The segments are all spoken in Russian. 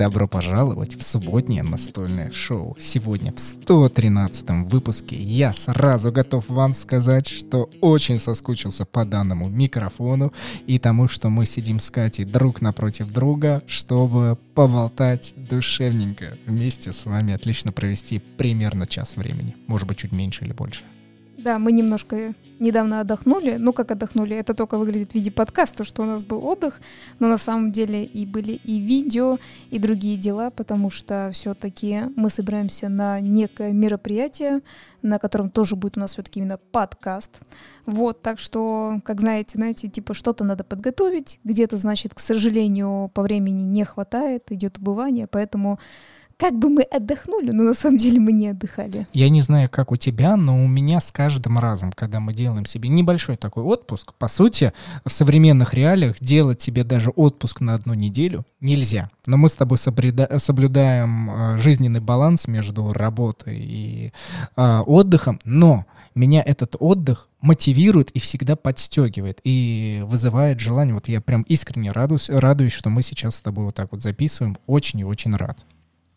добро пожаловать в субботнее настольное шоу. Сегодня в 113 выпуске я сразу готов вам сказать, что очень соскучился по данному микрофону и тому, что мы сидим с Катей друг напротив друга, чтобы поболтать душевненько. Вместе с вами отлично провести примерно час времени. Может быть, чуть меньше или больше. Да, мы немножко недавно отдохнули. Ну, как отдохнули, это только выглядит в виде подкаста, что у нас был отдых. Но на самом деле и были и видео, и другие дела, потому что все-таки мы собираемся на некое мероприятие, на котором тоже будет у нас все-таки именно подкаст. Вот, так что, как знаете, знаете, типа что-то надо подготовить, где-то, значит, к сожалению, по времени не хватает, идет убывание, поэтому как бы мы отдохнули, но на самом деле мы не отдыхали. Я не знаю, как у тебя, но у меня с каждым разом, когда мы делаем себе небольшой такой отпуск, по сути, в современных реалиях делать себе даже отпуск на одну неделю нельзя. Но мы с тобой соблюдаем а, жизненный баланс между работой и э, отдыхом, но меня этот отдых мотивирует и всегда подстегивает и вызывает желание. Вот я прям искренне радуюсь, радуюсь, что мы сейчас с тобой вот так вот записываем. Очень и очень рад.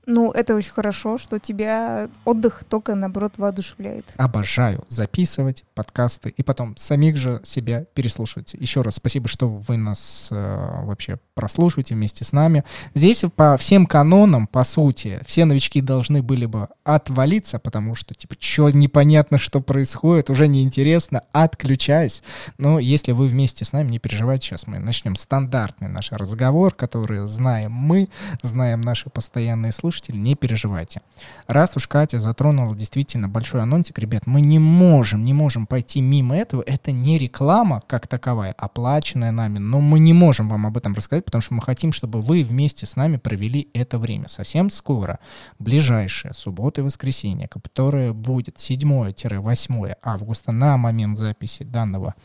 Ну, это очень хорошо, что тебя отдых только, наоборот, воодушевляет. Обожаю записывать подкасты и потом самих же себя переслушивать. Еще раз спасибо, что вы нас э, вообще прослушиваете вместе с нами. Здесь по всем канонам, по сути, все новички должны были бы отвалиться, потому что, типа, что непонятно, что происходит, уже неинтересно, отключаясь. Но если вы вместе с нами, не переживайте, сейчас мы начнем стандартный наш разговор, который знаем мы, знаем наши постоянные слушатели, слушатели, не переживайте. Раз уж Катя затронула действительно большой анонсик, ребят, мы не можем, не можем пойти мимо этого. Это не реклама как таковая, оплаченная нами, но мы не можем вам об этом рассказать, потому что мы хотим, чтобы вы вместе с нами провели это время. Совсем скоро, ближайшее суббота и воскресенье, которое будет 7-8 августа на момент записи данного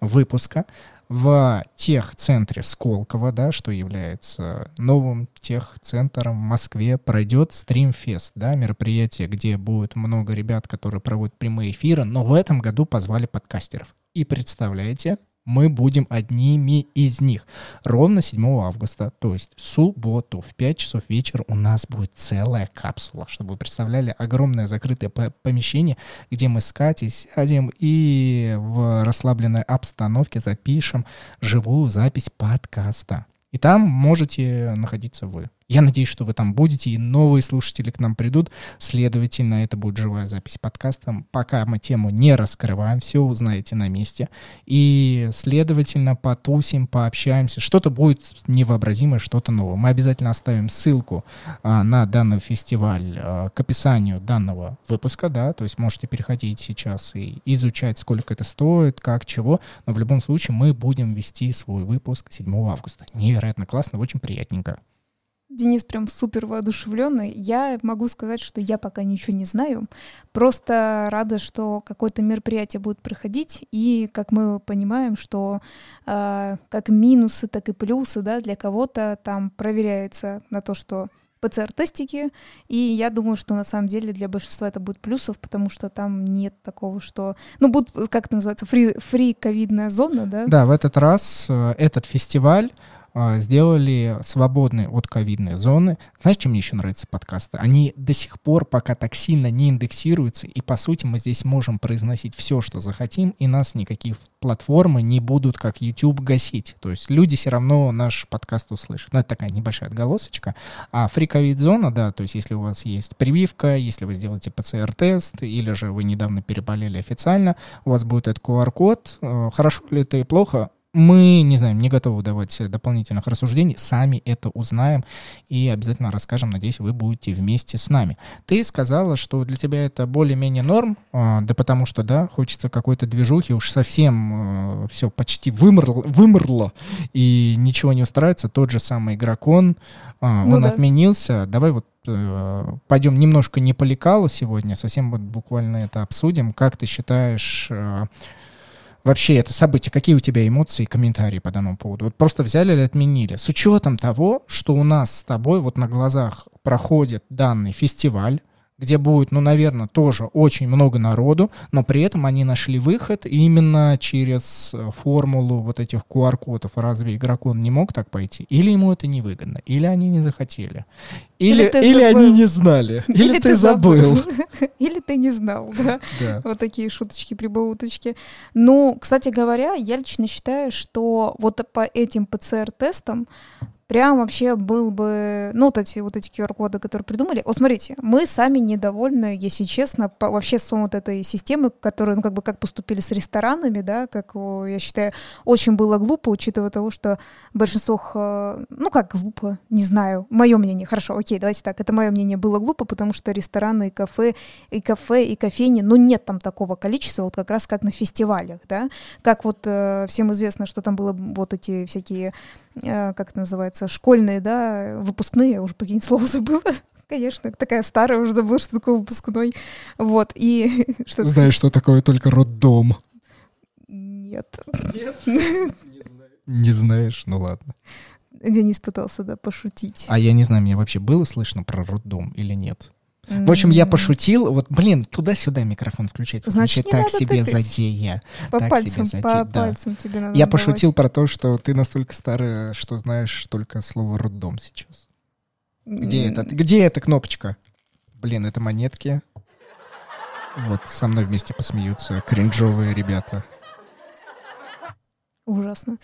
выпуска, в техцентре Сколково, да, что является новым техцентром в Москве, пройдет стримфест, да, мероприятие, где будет много ребят, которые проводят прямые эфиры, но в этом году позвали подкастеров. И представляете, мы будем одними из них. Ровно 7 августа, то есть субботу в 5 часов вечера у нас будет целая капсула, чтобы вы представляли, огромное закрытое помещение, где мы с Катей сядем и в расслабленной обстановке запишем живую запись подкаста. И там можете находиться вы. Я надеюсь, что вы там будете, и новые слушатели к нам придут. Следовательно, это будет живая запись подкаста. Пока мы тему не раскрываем, все узнаете на месте. И, следовательно, потусим, пообщаемся. Что-то будет невообразимое, что-то новое. Мы обязательно оставим ссылку а, на данный фестиваль а, к описанию данного выпуска, да, то есть можете переходить сейчас и изучать, сколько это стоит, как, чего. Но в любом случае мы будем вести свой выпуск 7 августа. Невероятно классно, очень приятненько. Денис прям супер воодушевленный. Я могу сказать, что я пока ничего не знаю. Просто рада, что какое-то мероприятие будет проходить. И как мы понимаем, что э, как минусы, так и плюсы да, для кого-то там проверяется на то, что ПЦР-тестики, и я думаю, что на самом деле для большинства это будет плюсов, потому что там нет такого, что... Ну, будет, как это называется, фри-ковидная зона, да? Да, в этот раз э, этот фестиваль сделали свободные от ковидной зоны. Знаешь, чем мне еще нравятся подкасты? Они до сих пор пока так сильно не индексируются, и по сути мы здесь можем произносить все, что захотим, и нас никакие платформы не будут, как YouTube, гасить. То есть люди все равно наш подкаст услышат. Ну, это такая небольшая отголосочка. А covid зона, да, то есть если у вас есть прививка, если вы сделаете ПЦР-тест, или же вы недавно переболели официально, у вас будет этот QR-код. Э, хорошо ли это и плохо? Мы, не знаем, не готовы давать дополнительных рассуждений, сами это узнаем и обязательно расскажем. Надеюсь, вы будете вместе с нами. Ты сказала, что для тебя это более-менее норм, а, да потому что, да, хочется какой-то движухи, уж совсем э, все почти вымерло, вымерло и ничего не устраивается. Тот же самый игрокон, а, ну он да. отменился. Давай вот э, пойдем немножко не по лекалу сегодня, совсем вот буквально это обсудим. Как ты считаешь, вообще это событие, какие у тебя эмоции и комментарии по данному поводу? Вот просто взяли или отменили? С учетом того, что у нас с тобой вот на глазах проходит данный фестиваль, где будет, ну, наверное, тоже очень много народу, но при этом они нашли выход именно через э, формулу вот этих QR-кодов. Разве игрок он не мог так пойти? Или ему это невыгодно? Или они не захотели? Или, или, или они не знали? Или, или ты забыл? Или ты не знал, да? да? Вот такие шуточки-прибауточки. Ну, кстати говоря, я лично считаю, что вот по этим ПЦР-тестам прям вообще был бы, ну, вот эти, вот эти QR-коды, которые придумали. Вот смотрите, мы сами недовольны, если честно, по, вообще с вот этой системы, которая, ну, как бы, как поступили с ресторанами, да, как, я считаю, очень было глупо, учитывая того, что большинство, ну, как глупо, не знаю, мое мнение, хорошо, окей, давайте так, это мое мнение было глупо, потому что рестораны и кафе, и кафе, и кофейни, ну, нет там такого количества, вот как раз как на фестивалях, да, как вот э, всем известно, что там было вот эти всякие Э, как это называется, школьные, да, выпускные, я уже прикинь, слово забыла. Конечно, такая старая, уже забыла, что такое выпускной. Вот, и... Что Знаешь, что такое только роддом? Нет. Нет? Не знаешь? Ну ладно. Денис пытался, да, пошутить. А я не знаю, мне вообще было слышно про роддом или нет? В общем, я пошутил. Вот, блин, туда-сюда микрофон включать. Значит, так себе тыкать. затея. По так пальцам, себе затея. по да. пальцам тебе надо Я пошутил про то, что ты настолько старая, что знаешь только слово «роддом» сейчас. Где это? Где эта кнопочка? Блин, это монетки. Вот, со мной вместе посмеются кринжовые ребята. Ужасно.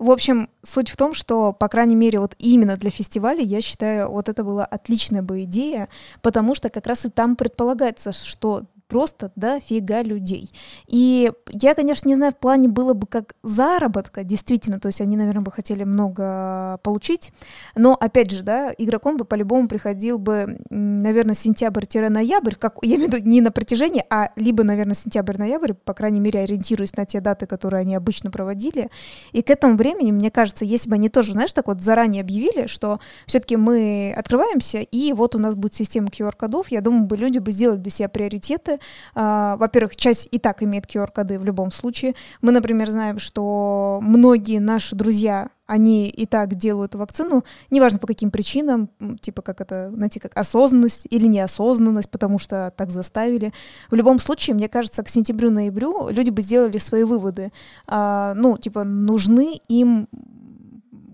В общем, суть в том, что, по крайней мере, вот именно для фестиваля, я считаю, вот это была отличная бы идея, потому что как раз и там предполагается, что просто дофига людей. И я, конечно, не знаю, в плане было бы как заработка, действительно, то есть они, наверное, бы хотели много получить, но, опять же, да, игроком бы по-любому приходил бы, наверное, сентябрь-ноябрь, как, я имею в виду не на протяжении, а либо, наверное, сентябрь-ноябрь, по крайней мере, ориентируясь на те даты, которые они обычно проводили, и к этому времени, мне кажется, если бы они тоже, знаешь, так вот заранее объявили, что все-таки мы открываемся, и вот у нас будет система QR-кодов, я думаю, бы люди бы сделали для себя приоритеты, а, во-первых, часть и так имеет QR-коды в любом случае. Мы, например, знаем, что многие наши друзья, они и так делают вакцину, неважно по каким причинам, типа как это, знаете, как осознанность или неосознанность, потому что так заставили. В любом случае, мне кажется, к сентябрю-ноябрю люди бы сделали свои выводы. А, ну, типа, нужны им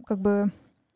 как бы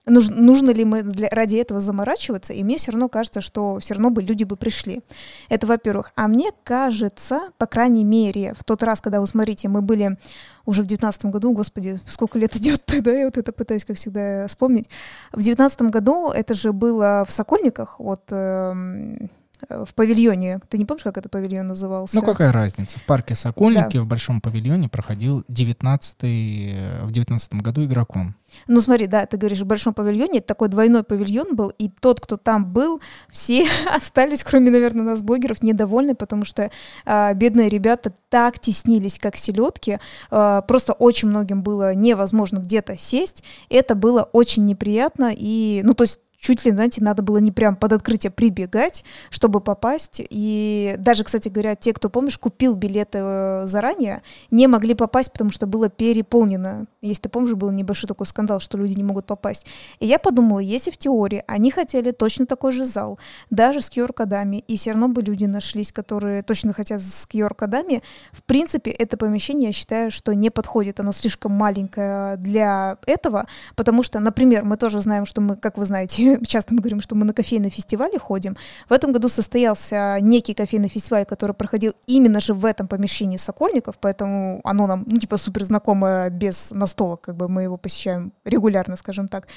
нужно, нужно ли мы для, ради этого заморачиваться, и мне все равно кажется, что все равно бы люди бы пришли. Это во-первых. А мне кажется, по крайней мере, в тот раз, когда вы смотрите, мы были уже в девятнадцатом году, господи, сколько лет идет тогда, я вот это пытаюсь, как всегда, вспомнить. В девятнадцатом году это же было в Сокольниках, вот эм, в павильоне. Ты не помнишь, как это павильон назывался? Ну, какая разница? В парке Сокольники да. в Большом павильоне проходил 19 э, в девятнадцатом году игроком. Ну, смотри, да, ты говоришь, в Большом павильоне, это такой двойной павильон был, и тот, кто там был, все остались, кроме, наверное, нас, блогеров, недовольны, потому что э, бедные ребята так теснились, как селедки, э, просто очень многим было невозможно где-то сесть, это было очень неприятно, и, ну, то есть чуть ли, знаете, надо было не прям под открытие прибегать, чтобы попасть. И даже, кстати говоря, те, кто, помнишь, купил билеты э, заранее, не могли попасть, потому что было переполнено. Если ты помнишь, был небольшой такой скандал, что люди не могут попасть. И я подумала, если в теории они хотели точно такой же зал, даже с QR-кодами, и все равно бы люди нашлись, которые точно хотят с QR-кодами, в принципе, это помещение, я считаю, что не подходит. Оно слишком маленькое для этого, потому что, например, мы тоже знаем, что мы, как вы знаете, часто мы говорим, что мы на кофейные фестивали ходим. В этом году состоялся некий кофейный фестиваль, который проходил именно же в этом помещении Сокольников, поэтому оно нам, ну, типа, супер знакомое без настолок, как бы мы его посещаем регулярно, скажем так.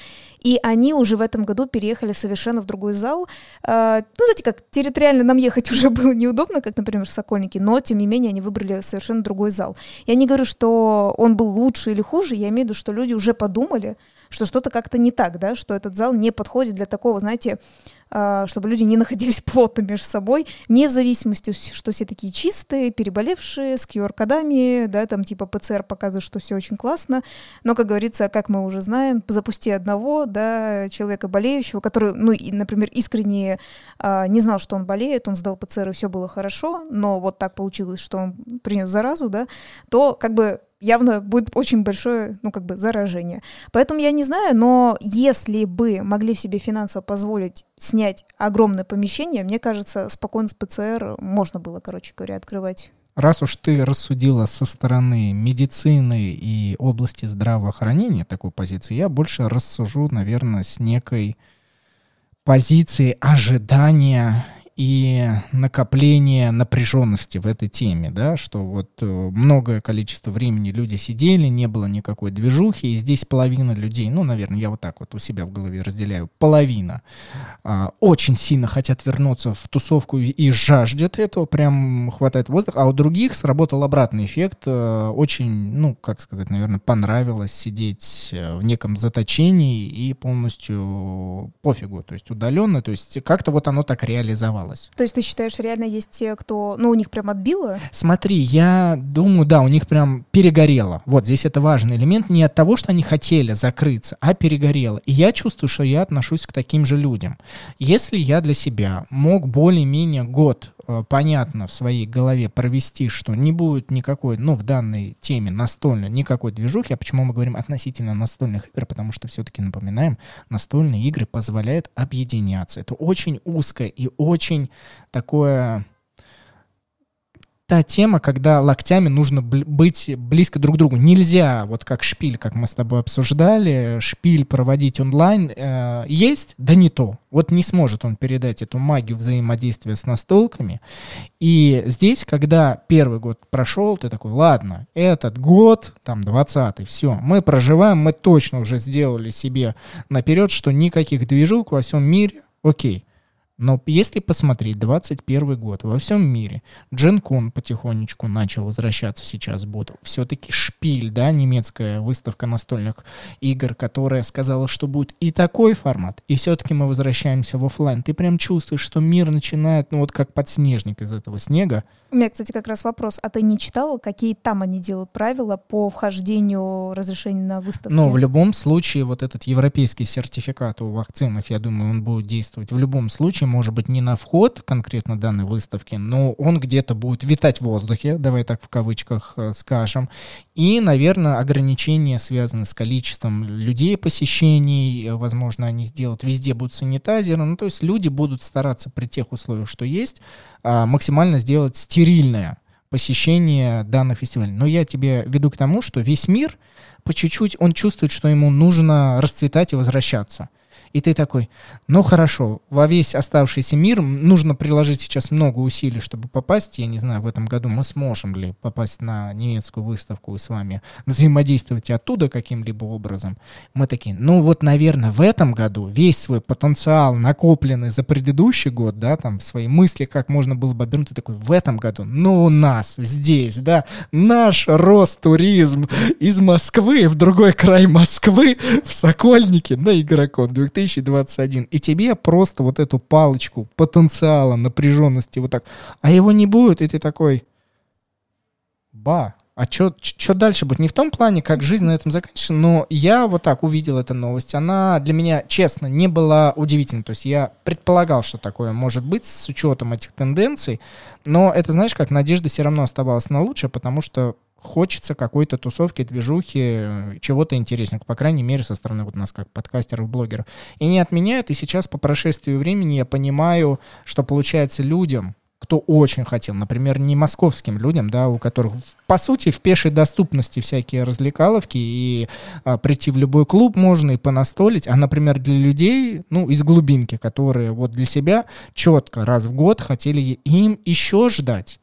И они уже в этом году переехали совершенно в другой зал. А, ну, знаете, как территориально нам ехать уже было неудобно, как, например, в Сокольники, но, тем не менее, они выбрали совершенно другой зал. Я не говорю, что он был лучше или хуже, я имею в виду, что люди уже подумали, что что-то как-то не так, да, что этот зал не подходит для такого, знаете, а, чтобы люди не находились плотно между собой, не в зависимости, что все такие чистые, переболевшие, с QR-кодами, да, там типа ПЦР показывает, что все очень классно, но, как говорится, как мы уже знаем, запусти одного, да, человека болеющего, который, ну, и, например, искренне а, не знал, что он болеет, он сдал ПЦР, и все было хорошо, но вот так получилось, что он принес заразу, да, то как бы явно будет очень большое, ну, как бы, заражение. Поэтому я не знаю, но если бы могли себе финансово позволить снять огромное помещение, мне кажется, спокойно с ПЦР можно было, короче говоря, открывать. Раз уж ты рассудила со стороны медицины и области здравоохранения такую позицию, я больше рассужу, наверное, с некой позиции ожидания и накопление напряженности в этой теме, да, что вот э, многое количество времени люди сидели, не было никакой движухи, и здесь половина людей, ну, наверное, я вот так вот у себя в голове разделяю, половина а, очень сильно хотят вернуться в тусовку и, жаждет этого, прям хватает воздуха, а у других сработал обратный эффект, а, очень, ну, как сказать, наверное, понравилось сидеть э, в неком заточении и полностью пофигу, то есть удаленно, то есть как-то вот оно так реализовалось оставалось. То есть ты считаешь, реально есть те, кто, ну, у них прям отбило? Смотри, я думаю, да, у них прям перегорело. Вот здесь это важный элемент не от того, что они хотели закрыться, а перегорело. И я чувствую, что я отношусь к таким же людям. Если я для себя мог более-менее год понятно в своей голове провести, что не будет никакой, ну, в данной теме настольной, никакой движухи. А почему мы говорим относительно настольных игр? Потому что все-таки, напоминаем, настольные игры позволяют объединяться. Это очень узкое и очень такое та тема, когда локтями нужно быть близко друг к другу. Нельзя, вот как шпиль, как мы с тобой обсуждали, шпиль проводить онлайн. Э, есть, да не то. Вот не сможет он передать эту магию взаимодействия с настолками. И здесь, когда первый год прошел, ты такой, ладно, этот год, там, 20-й, все, мы проживаем, мы точно уже сделали себе наперед, что никаких движук во всем мире, окей. Но если посмотреть 21 год во всем мире, Дженкон потихонечку начал возвращаться сейчас будет. Все-таки Шпиль, да, немецкая выставка настольных игр, которая сказала, что будет и такой формат, и все-таки мы возвращаемся в офлайн. Ты прям чувствуешь, что мир начинает, ну вот как подснежник из этого снега. У меня, кстати, как раз вопрос. А ты не читала, какие там они делают правила по вхождению разрешения на выставку? Ну, в любом случае, вот этот европейский сертификат о вакцинах, я думаю, он будет действовать в любом случае случае, может быть, не на вход конкретно данной выставки, но он где-то будет витать в воздухе, давай так в кавычках э, скажем. И, наверное, ограничения связаны с количеством людей посещений, возможно, они сделают, везде будут санитайзеры, ну, то есть люди будут стараться при тех условиях, что есть, а, максимально сделать стерильное посещение данных фестивалей. Но я тебе веду к тому, что весь мир по чуть-чуть он чувствует, что ему нужно расцветать и возвращаться. И ты такой, ну хорошо, во весь оставшийся мир нужно приложить сейчас много усилий, чтобы попасть. Я не знаю, в этом году мы сможем ли попасть на немецкую выставку и с вами взаимодействовать оттуда каким-либо образом. Мы такие, ну вот, наверное, в этом году весь свой потенциал, накопленный за предыдущий год, да, там свои мысли, как можно было бы обернуть, ты такой, в этом году, ну у нас здесь, да, наш Ростуризм из Москвы в другой край Москвы, в Сокольнике на Игрокон 2000 2021, и тебе просто вот эту палочку потенциала, напряженности вот так, а его не будет, и ты такой, ба, а что дальше будет? Не в том плане, как жизнь на этом заканчивается, но я вот так увидел эту новость. Она для меня, честно, не была удивительной. То есть я предполагал, что такое может быть с учетом этих тенденций, но это, знаешь, как надежда все равно оставалась на лучшее, потому что хочется какой-то тусовки, движухи, чего-то интересненького, по крайней мере, со стороны вот нас, как подкастеров, блогеров. И не отменяют, и сейчас по прошествию времени я понимаю, что получается людям, кто очень хотел, например, не московским людям, да, у которых, по сути, в пешей доступности всякие развлекаловки, и а, прийти в любой клуб можно и понастолить, а, например, для людей, ну, из глубинки, которые вот для себя четко раз в год хотели им еще ждать.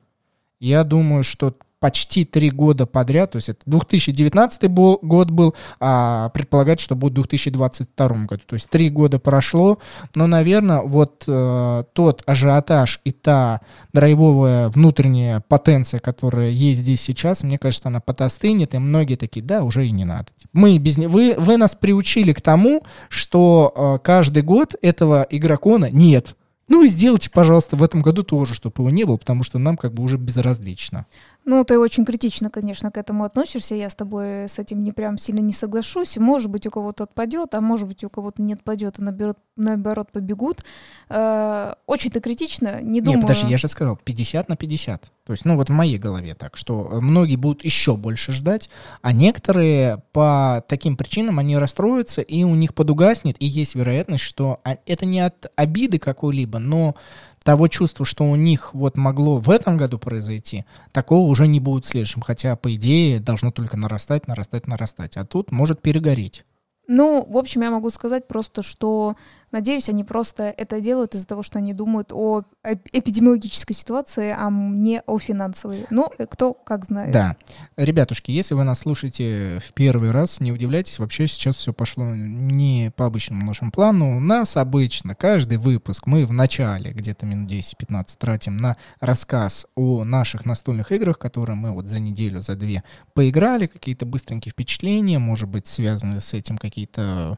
Я думаю, что почти три года подряд, то есть это 2019 был, год был, а предполагается, что будет в 2022 году. То есть три года прошло, но, наверное, вот э, тот ажиотаж и та драйвовая внутренняя потенция, которая есть здесь сейчас, мне кажется, она подостынет, и многие такие, да, уже и не надо. Мы без не... вы, вы нас приучили к тому, что э, каждый год этого игрокона нет. Ну и сделайте, пожалуйста, в этом году тоже, чтобы его не было, потому что нам как бы уже безразлично. Ну, ты очень критично, конечно, к этому относишься. Я с тобой с этим не прям сильно не соглашусь. Может быть, у кого-то отпадет, а может быть, у кого-то не отпадет, а наоборот, наоборот побегут. Э, очень ты критично, не думаю... Нет, подожди, я же сказал 50 на 50. То есть, ну вот в моей голове так, что многие будут еще больше ждать, а некоторые по таким причинам они расстроятся, и у них подугаснет, и есть вероятность, что это не от обиды какой-либо, но того чувства, что у них вот могло в этом году произойти, такого уже не будет в следующем. Хотя, по идее, должно только нарастать, нарастать, нарастать. А тут может перегореть. Ну, в общем, я могу сказать просто, что Надеюсь, они просто это делают из-за того, что они думают о эпидемиологической ситуации, а не о финансовой. Ну, э, кто как знает. Да. Ребятушки, если вы нас слушаете в первый раз, не удивляйтесь, вообще сейчас все пошло не по обычному нашему плану. У нас обычно каждый выпуск мы в начале, где-то минут 10-15 тратим на рассказ о наших настольных играх, которые мы вот за неделю, за две поиграли, какие-то быстренькие впечатления, может быть, связаны с этим какие-то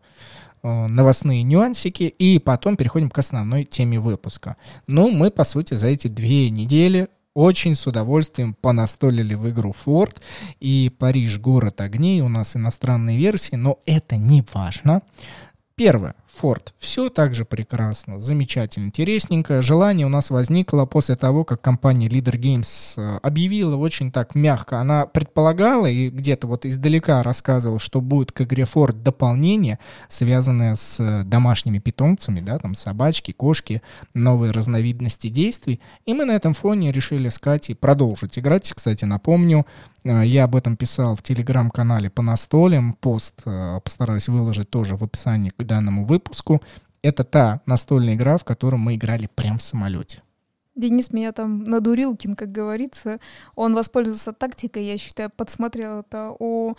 новостные нюансики, и потом переходим к основной теме выпуска. Ну, мы, по сути, за эти две недели очень с удовольствием понастолили в игру Форд и Париж город огней. У нас иностранные версии, но это не важно. Первое. Форд. Все так же прекрасно, замечательно, интересненько. Желание у нас возникло после того, как компания Leader Games э, объявила очень так мягко. Она предполагала и где-то вот издалека рассказывала, что будет к игре Форд дополнение, связанное с э, домашними питомцами, да, там собачки, кошки, новые разновидности действий. И мы на этом фоне решили с Катей продолжить играть. Кстати, напомню, э, я об этом писал в телеграм-канале по настолям. Пост постараюсь выложить тоже в описании к данному выпуску выпуску. Это та настольная игра, в которую мы играли прямо в самолете. Денис меня там надурил, как говорится. Он воспользовался тактикой, я считаю, подсмотрел это у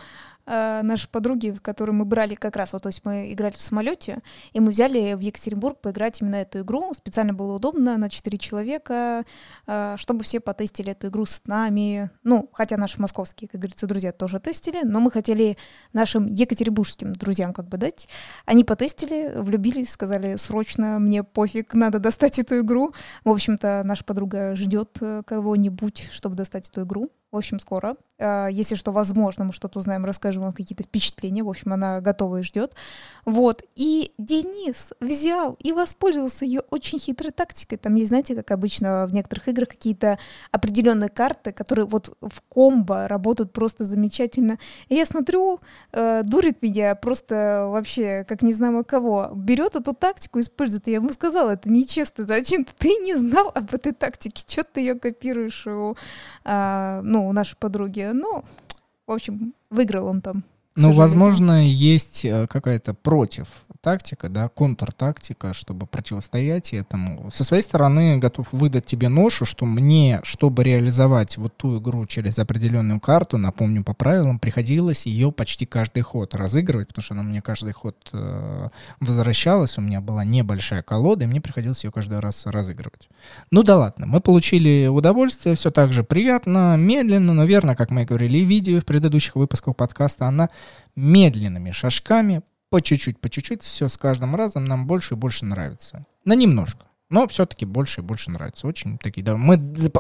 э, нашей подруги, в которой мы брали как раз, вот, то есть мы играли в самолете, и мы взяли в Екатеринбург поиграть именно эту игру. Специально было удобно на 4 человека, э, чтобы все потестили эту игру с нами. Ну, хотя наши московские, как говорится, друзья тоже тестили, но мы хотели нашим екатеринбургским друзьям как бы дать. Они потестили, влюбились, сказали, срочно, мне пофиг, надо достать эту игру. В общем-то, наша подруга ждет э, кого-нибудь, чтобы достать эту игру. В общем, скоро. А, если что, возможно, мы что-то узнаем, расскажем вам какие-то впечатления. В общем, она готова и ждет. Вот. И Денис взял и воспользовался ее очень хитрой тактикой. Там есть, знаете, как обычно в некоторых играх какие-то определенные карты, которые вот в комбо работают просто замечательно. И я смотрю, э, дурит меня просто вообще как не знаю кого. Берет эту тактику, использует. Я ему сказала, это нечестно. Зачем ты не знал об этой тактике? Что ты ее копируешь у, э, у нашей подруги? Ну, в общем, выиграл он там. Ну, возможно, есть э, какая-то против тактика, да, контртактика, чтобы противостоять этому. Со своей стороны готов выдать тебе ношу, что мне, чтобы реализовать вот ту игру через определенную карту, напомню, по правилам, приходилось ее почти каждый ход разыгрывать, потому что она мне каждый ход э, возвращалась, у меня была небольшая колода, и мне приходилось ее каждый раз разыгрывать. Ну да ладно, мы получили удовольствие, все так же приятно, медленно, но верно, как мы и говорили в видео в предыдущих выпусках подкаста, она медленными шажками по чуть-чуть, по чуть-чуть, все с каждым разом нам больше и больше нравится. На немножко. Но все-таки больше и больше нравится. Очень такие, да, мы,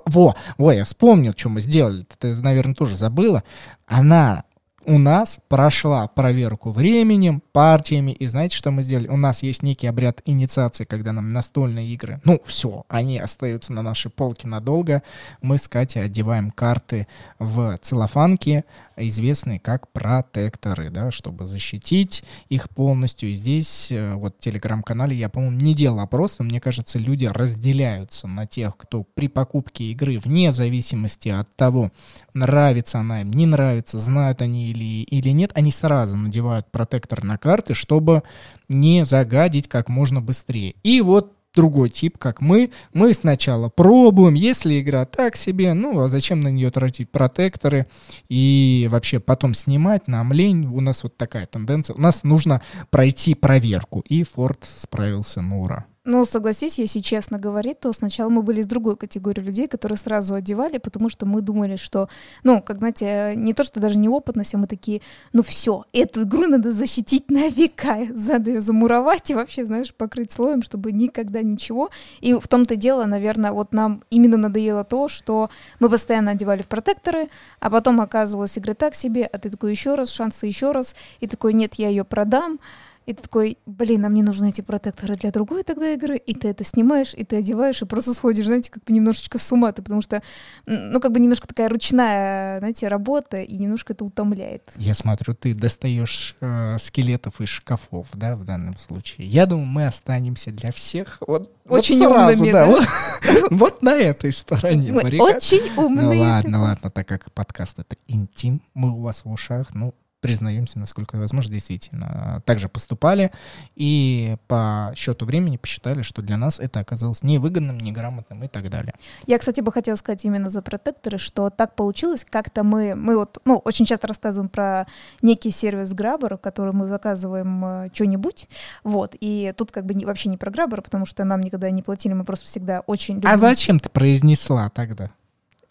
во, во, я вспомнил, что мы сделали. Ты, наверное, тоже забыла. Она у нас прошла проверку временем, партиями, и знаете, что мы сделали? У нас есть некий обряд инициации, когда нам настольные игры, ну, все, они остаются на нашей полке надолго. Мы с Катей одеваем карты в целлофанки, известные как протекторы, да, чтобы защитить их полностью. И здесь, э, вот в телеграм-канале, я, по-моему, не делал опрос, но мне кажется, люди разделяются на тех, кто при покупке игры, вне зависимости от того, нравится она им, не нравится, знают они или, или нет, они сразу надевают протектор на карты, чтобы не загадить как можно быстрее. И вот другой тип, как мы. Мы сначала пробуем, если игра так себе, ну а зачем на нее тратить протекторы и вообще потом снимать, нам лень. У нас вот такая тенденция. У нас нужно пройти проверку. И Форд справился на ура. Ну, согласись, если честно говорить, то сначала мы были из другой категории людей, которые сразу одевали, потому что мы думали, что, ну, как, знаете, не то, что даже неопытность, а мы такие, ну все, эту игру надо защитить на века, надо ее замуровать и вообще, знаешь, покрыть слоем, чтобы никогда ничего. И в том-то дело, наверное, вот нам именно надоело то, что мы постоянно одевали в протекторы, а потом оказывалась игра так себе, а ты такой еще раз, шансы еще раз, и такой, нет, я ее продам, и ты такой, блин, а мне нужны эти протекторы для другой тогда игры, и ты это снимаешь, и ты одеваешь, и просто сходишь, знаете, как бы немножечко с ума, ты, потому что, ну, как бы немножко такая ручная, знаете, работа, и немножко это утомляет. Я смотрю, ты достаешь э, скелетов из шкафов, да, в данном случае. Я думаю, мы останемся для всех вот, Очень вот сразу, умными, да, да? Вот, вот на этой стороне Мы очень Ну умные. ладно, ладно, так как подкаст это интим, мы у вас в ушах, ну, признаемся, насколько возможно, действительно. Также поступали и по счету времени посчитали, что для нас это оказалось невыгодным, неграмотным и так далее. Я, кстати, бы хотела сказать именно за протекторы, что так получилось, как-то мы, мы вот, ну, очень часто рассказываем про некий сервис Grabber, который мы заказываем э, что-нибудь, вот, и тут как бы не- вообще не про Grabber, потому что нам никогда не платили, мы просто всегда очень любим. А зачем ты произнесла тогда?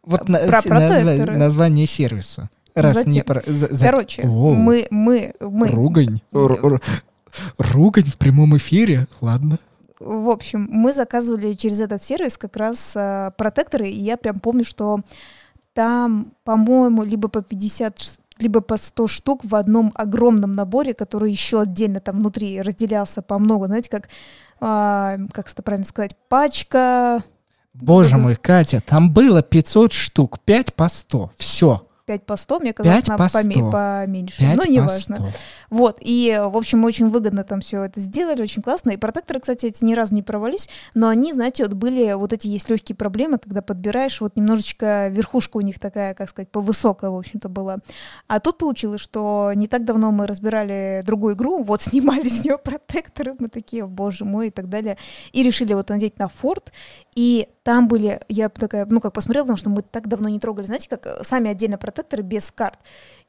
Вот на- Про назва- протекторы. название сервиса. Раз Затем. не про... за- за- Короче, Оу. мы, мы, мы, Ругань. Р- Ругань в прямом эфире. Ладно. в общем, мы заказывали через этот сервис как раз э, протекторы, и я прям помню, что там, по-моему, либо по 50 ш- либо по 100 штук в одном огромном наборе, который еще отдельно там внутри разделялся по много, знаете, как, а, как это правильно сказать, пачка, Боже мой, Катя, там было 500 штук, 5 по 100. Все. 5 по 100, мне казалось, Пять на по поме- 100. поменьше, 5 но по неважно. 100. Вот, и, в общем, мы очень выгодно там все это сделали, очень классно. И протекторы, кстати, эти ни разу не порвались, но они, знаете, вот были, вот эти есть легкие проблемы, когда подбираешь, вот немножечко верхушка у них такая, как сказать, повысокая, в общем-то, была. А тут получилось, что не так давно мы разбирали другую игру, вот снимали с нее протекторы, мы такие, боже мой, и так далее, и решили вот надеть на форт, и там были, я такая, ну, как посмотрела, потому что мы так давно не трогали, знаете, как э, сами отдельно протекторы без карт.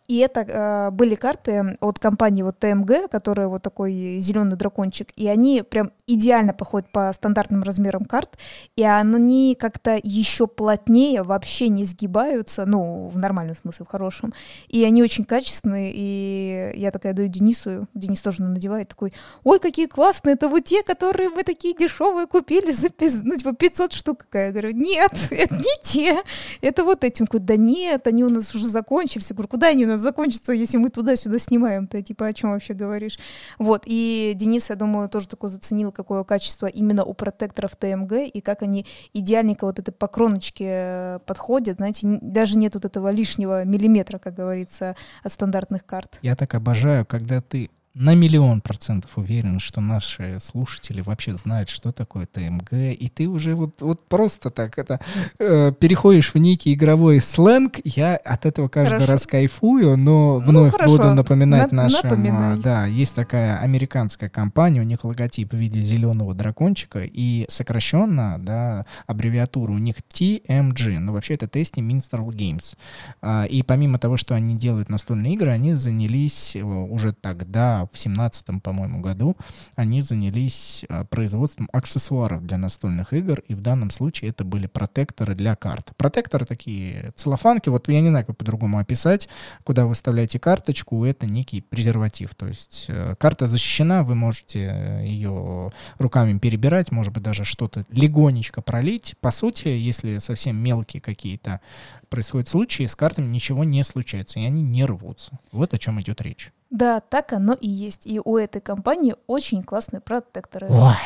И это э, были карты от компании вот ТМГ, которая вот такой зеленый дракончик, и они прям идеально походят по стандартным размерам карт, и они как-то еще плотнее, вообще не сгибаются, ну, в нормальном смысле, в хорошем, и они очень качественные, и я такая даю Денису, Денис тоже надевает, такой, ой, какие классные, это вот те, которые вы такие дешевые купили за, ну, типа 500 штук, я говорю, нет, это не те, это вот эти, он говорит, да нет, они у нас уже закончились, я говорю, куда они у нас закончатся, если мы туда-сюда снимаем, ты типа о чем вообще говоришь? Вот, и Денис, я думаю, тоже такое заценил, какое качество именно у протекторов ТМГ, и как они идеальненько вот этой по кроночке э, подходят, знаете, даже нет вот этого лишнего миллиметра, как говорится, от стандартных карт. Я так обожаю, когда ты на миллион процентов уверен, что наши слушатели вообще знают, что такое ТМГ, и ты уже вот, вот просто так это э, переходишь в некий игровой сленг. Я от этого каждый Хорошо. раз кайфую, но Ну, вновь хорошо. буду напоминать На- нашим. напоминай. а, Да, есть такая американская компания, у них логотип в виде зеленого дракончика, и сокращенно, да, аббревиатура у них TMG, но вообще это Testing Minstrel Games. А, И помимо того, что они делают настольные игры, они занялись э, уже тогда, в семнадцатом, по-моему, году, они занялись а, производством аксессуаров для настольных игр, и в данном случае это были протекторы для карт. Протекторы такие целлофанки, вот я не знаю, как по-другому описать, куда вы вставляете карточку, это некий презерватив, то есть э, карта защищена, вы можете ее руками перебирать, может быть, даже что-то легонечко пролить. По сути, если совсем мелкие какие-то происходят случаи, с картами ничего не случается, и они не рвутся. Вот о чем идет речь. Да, так оно и есть. И у этой компании очень классные протекторы. Ой,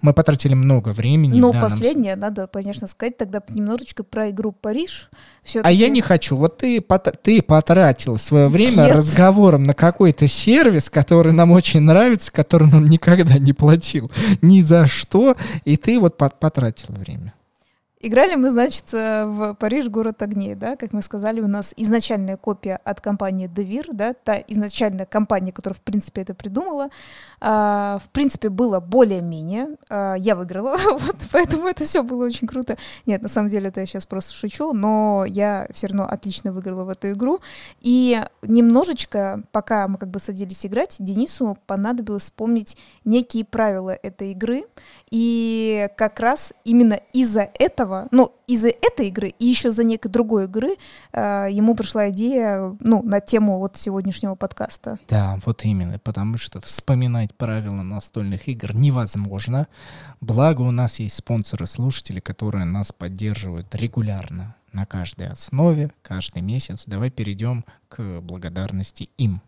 мы потратили много времени. Но данном последнее, надо, конечно, сказать тогда немножечко про игру Париж. все А я не хочу. Вот ты, пот- ты потратил свое время Нет. разговором на какой-то сервис, который нам очень нравится, который нам никогда не платил ни за что, и ты вот пот- потратил время. Играли мы, значит, э, в Париж, город огней, да, как мы сказали, у нас изначальная копия от компании Devir, да, та изначальная компания, которая, в принципе, это придумала, а, в принципе, было более-менее, а, я выиграла, вот, поэтому это все было очень круто. Нет, на самом деле это я сейчас просто шучу, но я все равно отлично выиграла в эту игру, и немножечко, пока мы как бы садились играть, Денису понадобилось вспомнить некие правила этой игры, И как раз именно из-за этого, ну, из-за этой игры и еще за некой другой игры э, ему пришла идея, ну, на тему вот сегодняшнего подкаста. Да, вот именно, потому что вспоминать правила настольных игр невозможно. Благо у нас есть спонсоры-слушатели, которые нас поддерживают регулярно на каждой основе, каждый месяц. Давай перейдем к благодарности им.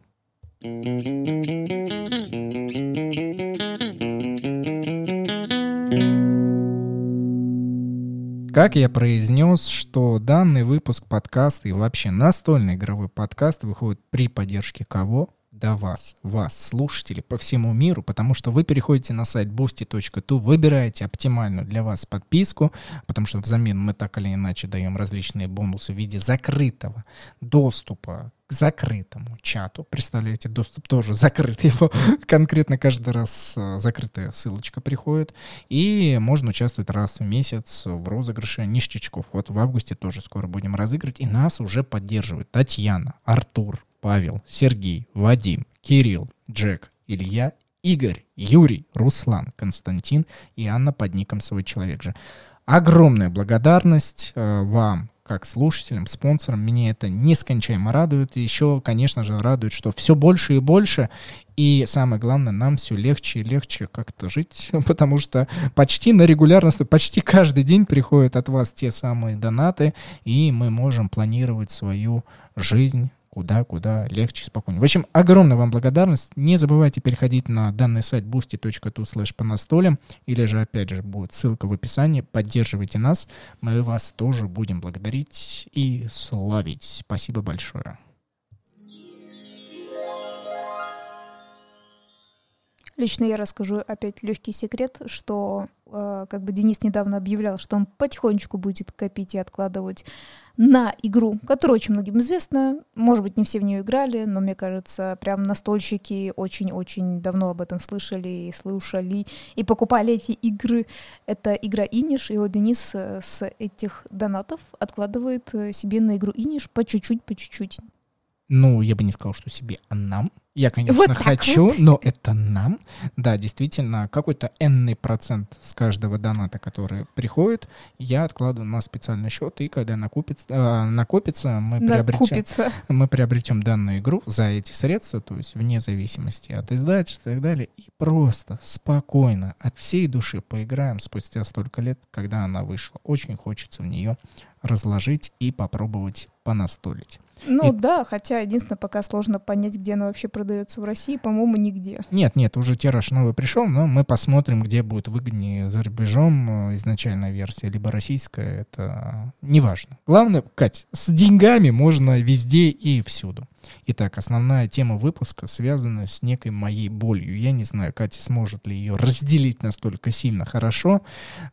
Как я произнес, что данный выпуск подкаста и вообще настольный игровой подкаст выходит при поддержке кого? До вас, вас, слушателей по всему миру, потому что вы переходите на сайт boosty.tu, выбираете оптимальную для вас подписку, потому что взамен мы так или иначе даем различные бонусы в виде закрытого доступа к закрытому чату. Представляете, доступ тоже закрытый, его конкретно каждый раз э, закрытая ссылочка приходит. И можно участвовать раз в месяц в розыгрыше ништячков. Вот в августе тоже скоро будем разыгрывать. И нас уже поддерживают Татьяна, Артур, Павел, Сергей, Вадим, Кирилл, Джек, Илья, Игорь, Юрий, Руслан, Константин и Анна под ником «Свой человек же». Огромная благодарность э, вам, как слушателям, спонсорам. Меня это нескончаемо радует. Еще, конечно же, радует, что все больше и больше. И самое главное, нам все легче и легче как-то жить, потому что почти на регулярности, почти каждый день приходят от вас те самые донаты, и мы можем планировать свою жизнь куда, куда легче, спокойнее. В общем, огромная вам благодарность. Не забывайте переходить на данный сайт boosty.tu slash по настолям, или же, опять же, будет ссылка в описании. Поддерживайте нас, мы вас тоже будем благодарить и славить. Спасибо большое. Лично я расскажу опять легкий секрет, что э, как бы Денис недавно объявлял, что он потихонечку будет копить и откладывать на игру, которая очень многим известна. Может быть, не все в нее играли, но мне кажется, прям настольщики очень-очень давно об этом слышали и слушали и покупали эти игры. Это игра Иниш, и вот Денис э, с этих донатов откладывает э, себе на игру Иниш по чуть-чуть, по чуть-чуть. Ну, я бы не сказал, что себе, а нам. Я, конечно, вот хочу, вот. но это нам. Да, действительно, какой-то энный процент с каждого доната, который приходит, я откладываю на специальный счет, и когда накупится, э, накопится, мы приобретем, мы приобретем данную игру за эти средства, то есть вне зависимости от издательства и так далее, и просто спокойно от всей души поиграем спустя столько лет, когда она вышла. Очень хочется в нее разложить и попробовать понастолить. Ну и... да, хотя единственное, пока сложно понять, где она вообще продается в России, по-моему, нигде. Нет, нет, уже тираж новый пришел, но мы посмотрим, где будет выгоднее за рубежом э, изначальная версия, либо российская, это неважно. Главное, Кать, с деньгами можно везде и всюду. Итак, основная тема выпуска связана с некой моей болью. Я не знаю, Катя сможет ли ее разделить настолько сильно хорошо.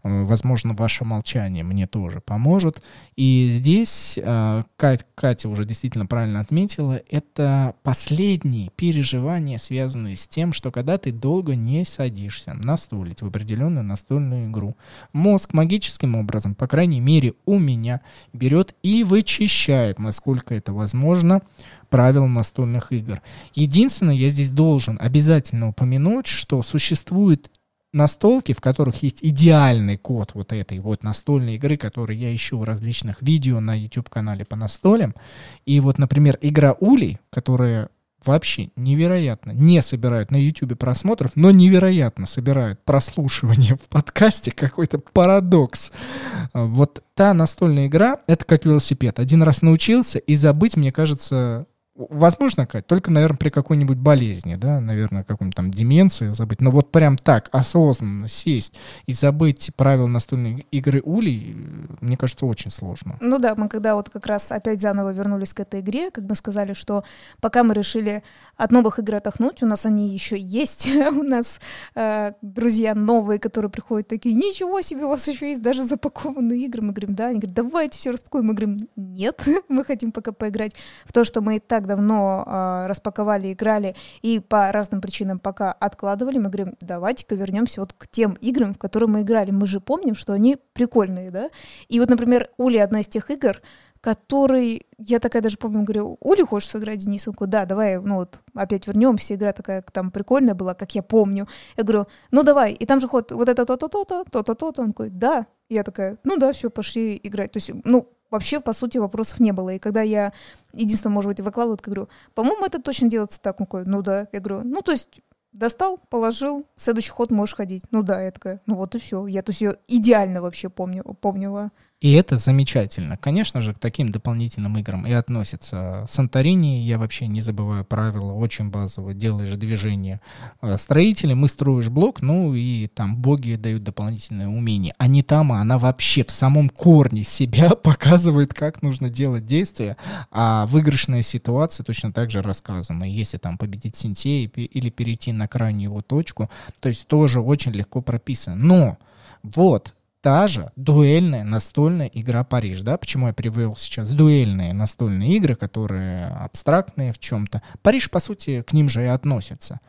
Э, возможно, ваше молчание мне тоже поможет. И здесь э, Катя уже действительно правильно отметила, это последние переживания, связанные с тем, что когда ты долго не садишься настолить в определенную настольную игру, мозг магическим образом, по крайней мере у меня, берет и вычищает, насколько это возможно, правил настольных игр. Единственное, я здесь должен обязательно упомянуть, что существует настолки, в которых есть идеальный код вот этой вот настольной игры, которую я ищу в различных видео на YouTube-канале по настолям. И вот, например, игра Улей, которая вообще невероятно не собирают на YouTube просмотров, но невероятно собирают прослушивание в подкасте, какой-то парадокс. Вот та настольная игра, это как велосипед. Один раз научился, и забыть, мне кажется, Возможно, Кать, только, наверное, при какой-нибудь болезни, да, наверное, какой-нибудь там деменции забыть. Но вот прям так осознанно сесть и забыть правила настольной игры Ули, мне кажется, очень сложно. Ну да, мы когда вот как раз опять заново вернулись к этой игре, как мы сказали, что пока мы решили от новых игр отдохнуть, у нас они еще есть, у нас э, друзья новые, которые приходят такие, ничего себе, у вас еще есть даже запакованные игры. Мы говорим, да, они говорят, давайте все распакуем. Мы говорим, нет, мы хотим пока поиграть в то, что мы и так давно э, распаковали, играли и по разным причинам пока откладывали, мы говорим, давайте-ка вернемся вот к тем играм, в которые мы играли. Мы же помним, что они прикольные, да? И вот, например, Ули одна из тех игр, который, я такая даже помню, говорю, Ули, хочешь сыграть Денис? Он говорит, да, давай, ну вот, опять вернемся, игра такая там прикольная была, как я помню. Я говорю, ну давай, и там же ход, вот это то-то, то-то, то-то, то-то. Он говорит, да. Я такая, ну да, все, пошли играть. То есть, ну, вообще, по сути, вопросов не было. И когда я, единственное, может быть, выкладываю, говорю, по-моему, это точно делается так. Он такой, ну да. Я говорю, ну то есть достал, положил, следующий ход можешь ходить. Ну да, я такая, ну вот и все. Я то есть ее идеально вообще помню, помнила. И это замечательно. Конечно же, к таким дополнительным играм и относится Санторини. Я вообще не забываю правила, очень базовые. Делаешь движение э, строителя, мы строишь блок, ну и там боги дают дополнительное умение. А не там, а она вообще в самом корне себя показывает, как нужно делать действия. А выигрышная ситуация точно так же рассказана. Если там победить Синтей или перейти на крайнюю его точку, то есть тоже очень легко прописано. Но вот, та же дуэльная настольная игра Париж, да, почему я привел сейчас дуэльные настольные игры, которые абстрактные в чем-то. Париж, по сути, к ним же и относится.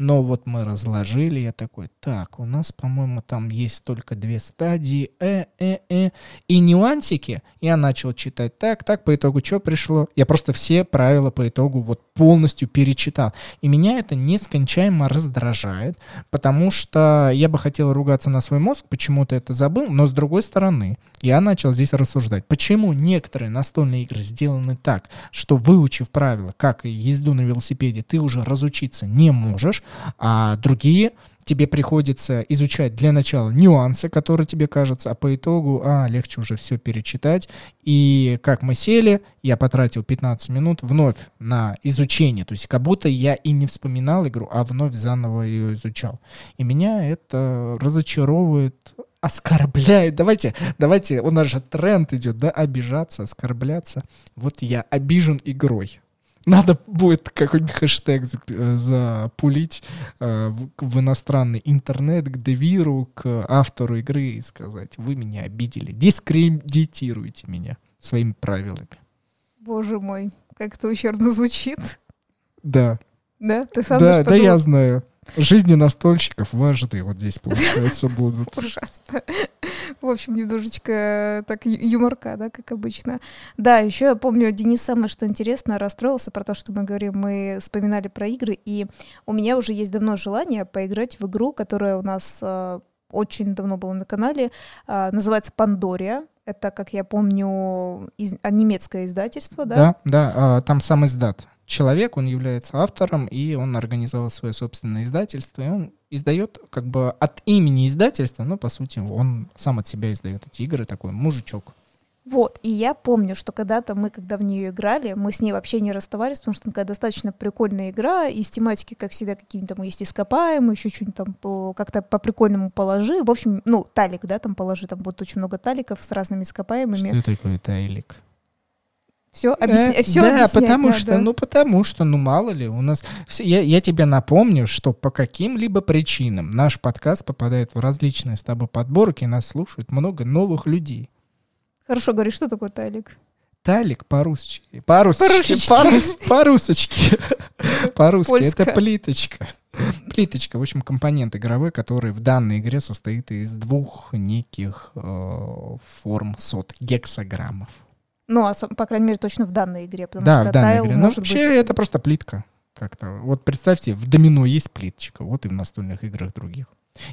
Но вот мы разложили, я такой, так, у нас, по-моему, там есть только две стадии, э, э, э, и нюансики. Я начал читать так, так, по итогу что пришло? Я просто все правила по итогу вот полностью перечитал. И меня это нескончаемо раздражает, потому что я бы хотел ругаться на свой мозг, почему-то это забыл, но с другой стороны, я начал здесь рассуждать, почему некоторые настольные игры сделаны так, что выучив правила, как езду на велосипеде, ты уже разучиться не можешь, а другие тебе приходится изучать для начала нюансы, которые тебе кажутся, а по итогу, а, легче уже все перечитать. И как мы сели, я потратил 15 минут вновь на изучение, то есть как будто я и не вспоминал игру, а вновь заново ее изучал. И меня это разочаровывает оскорбляет. Давайте, давайте, у нас же тренд идет, да, обижаться, оскорбляться. Вот я обижен игрой. Надо будет какой-нибудь хэштег э, запулить э, в, иностранный интернет к Девиру, к автору игры и сказать, вы меня обидели, дискредитируйте меня своими правилами. Боже мой, как это ущербно звучит. Да. Да? Ты сам Да, да, я знаю. Жизни настольщиков важные вот здесь, получается, будут. Ужасно. В общем, немножечко так юморка, да, как обычно. Да, еще я помню, Денис самое, что интересно, расстроился про то, что мы говорим, мы вспоминали про игры, и у меня уже есть давно желание поиграть в игру, которая у нас э, очень давно была на канале, э, называется «Пандория». Это, как я помню, из, а, немецкое издательство, да? Да, да, э, там сам издат человек, он является автором, и он организовал свое собственное издательство, и он издает как бы от имени издательства, но по сути он сам от себя издает эти игры, такой мужичок. Вот, и я помню, что когда-то мы, когда в нее играли, мы с ней вообще не расставались, потому что такая достаточно прикольная игра, и с тематики, как всегда, какими-то там есть ископаемые, еще что-нибудь там по, как-то по-прикольному положи. В общем, ну, талик, да, там положи, там будет очень много таликов с разными ископаемыми. Что такое талик? Все, объясня... да, все да, объяснять потому надо. что, ну потому что, ну мало ли, у нас, все, я, я тебе напомню, что по каким-либо причинам наш подкаст попадает в различные с тобой подборки, и нас слушают много новых людей. Хорошо, говори, что такое талик? Талик по-русски. По-русски. По-русски. По-русски. Это плиточка. Плиточка, в общем, компонент игровой, который в данной игре состоит из двух неких э, форм сот, гексограммов. Ну, а, по крайней мере, точно в данной игре. Потому да, что в данной тайл игре. Ну, может вообще, быть... это просто плитка. Как-то. Вот представьте, в домино есть плиточка, вот и в настольных играх других.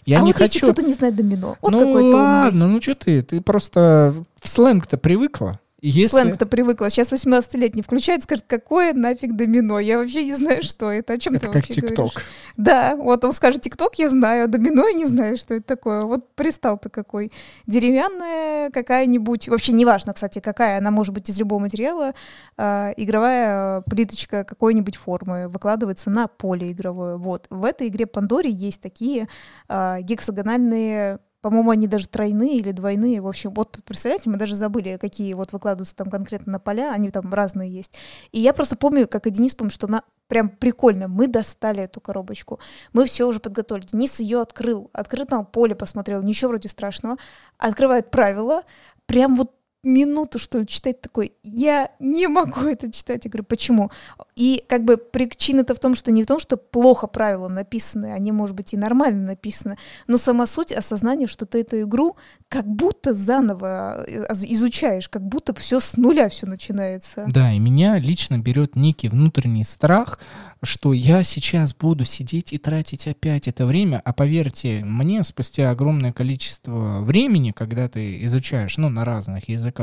Я а не вот если хочу. кто-то не знает домино, вот ну какой-то ладно, умный. ну что ты, ты просто в сленг-то привыкла. Если... Сленг-то привыкла. Сейчас 18-летний включает, скажет, какое нафиг домино? Я вообще не знаю, что это. О чем это ты как вообще ТикТок. говоришь? Да, вот он скажет ТикТок, я знаю, а домино я не знаю, что это такое. Вот пристал-то какой. Деревянная какая-нибудь, вообще неважно, кстати, какая, она может быть из любого материала, э, игровая плиточка какой-нибудь формы выкладывается на поле игровое. Вот. В этой игре Пандоре есть такие э, гексагональные по-моему, они даже тройные или двойные. В общем, вот представляете, мы даже забыли, какие вот выкладываются там конкретно на поля, они там разные есть. И я просто помню, как и Денис помню, что она прям прикольно. Мы достали эту коробочку, мы все уже подготовили. Денис ее открыл, открыл там поле посмотрел, ничего вроде страшного. Открывает правила, прям вот минуту, что ли, читать такой, я не могу это читать. Я говорю, почему? И как бы причина-то в том, что не в том, что плохо правила написаны, они, может быть, и нормально написаны, но сама суть осознания, что ты эту игру как будто заново э, изучаешь, как будто все с нуля все начинается. Да, и меня лично берет некий внутренний страх, что я сейчас буду сидеть и тратить опять это время, а поверьте мне, спустя огромное количество времени, когда ты изучаешь, ну, на разных языках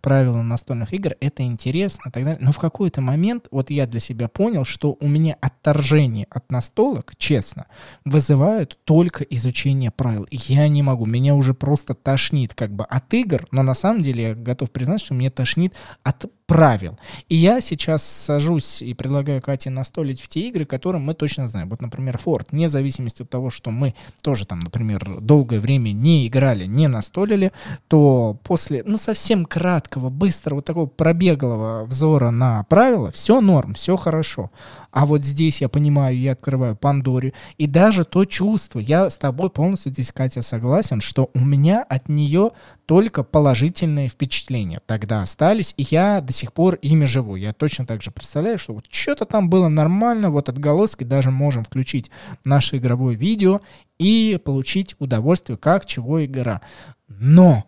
правила настольных игр, это интересно и так далее, но в какой-то момент, вот я для себя понял, что у меня отторжение от настолок, честно, вызывают только изучение правил. Я не могу, меня уже просто тошнит как бы от игр, но на самом деле я готов признать, что мне тошнит от правил. И я сейчас сажусь и предлагаю Кате настолить в те игры, которые мы точно знаем. Вот, например, Ford, вне зависимости от того, что мы тоже там, например, долгое время не играли, не настолили, то после, ну, совсем краткого, быстрого, такого пробеглого взора на правила, все норм, все хорошо. А вот здесь я понимаю, я открываю Пандорию, и даже то чувство, я с тобой полностью здесь, Катя, согласен, что у меня от нее только положительные впечатления тогда остались, и я до сих пор ими живу. Я точно так же представляю, что вот что-то там было нормально, вот отголоски даже можем включить наше игровое видео и получить удовольствие, как чего игра. Но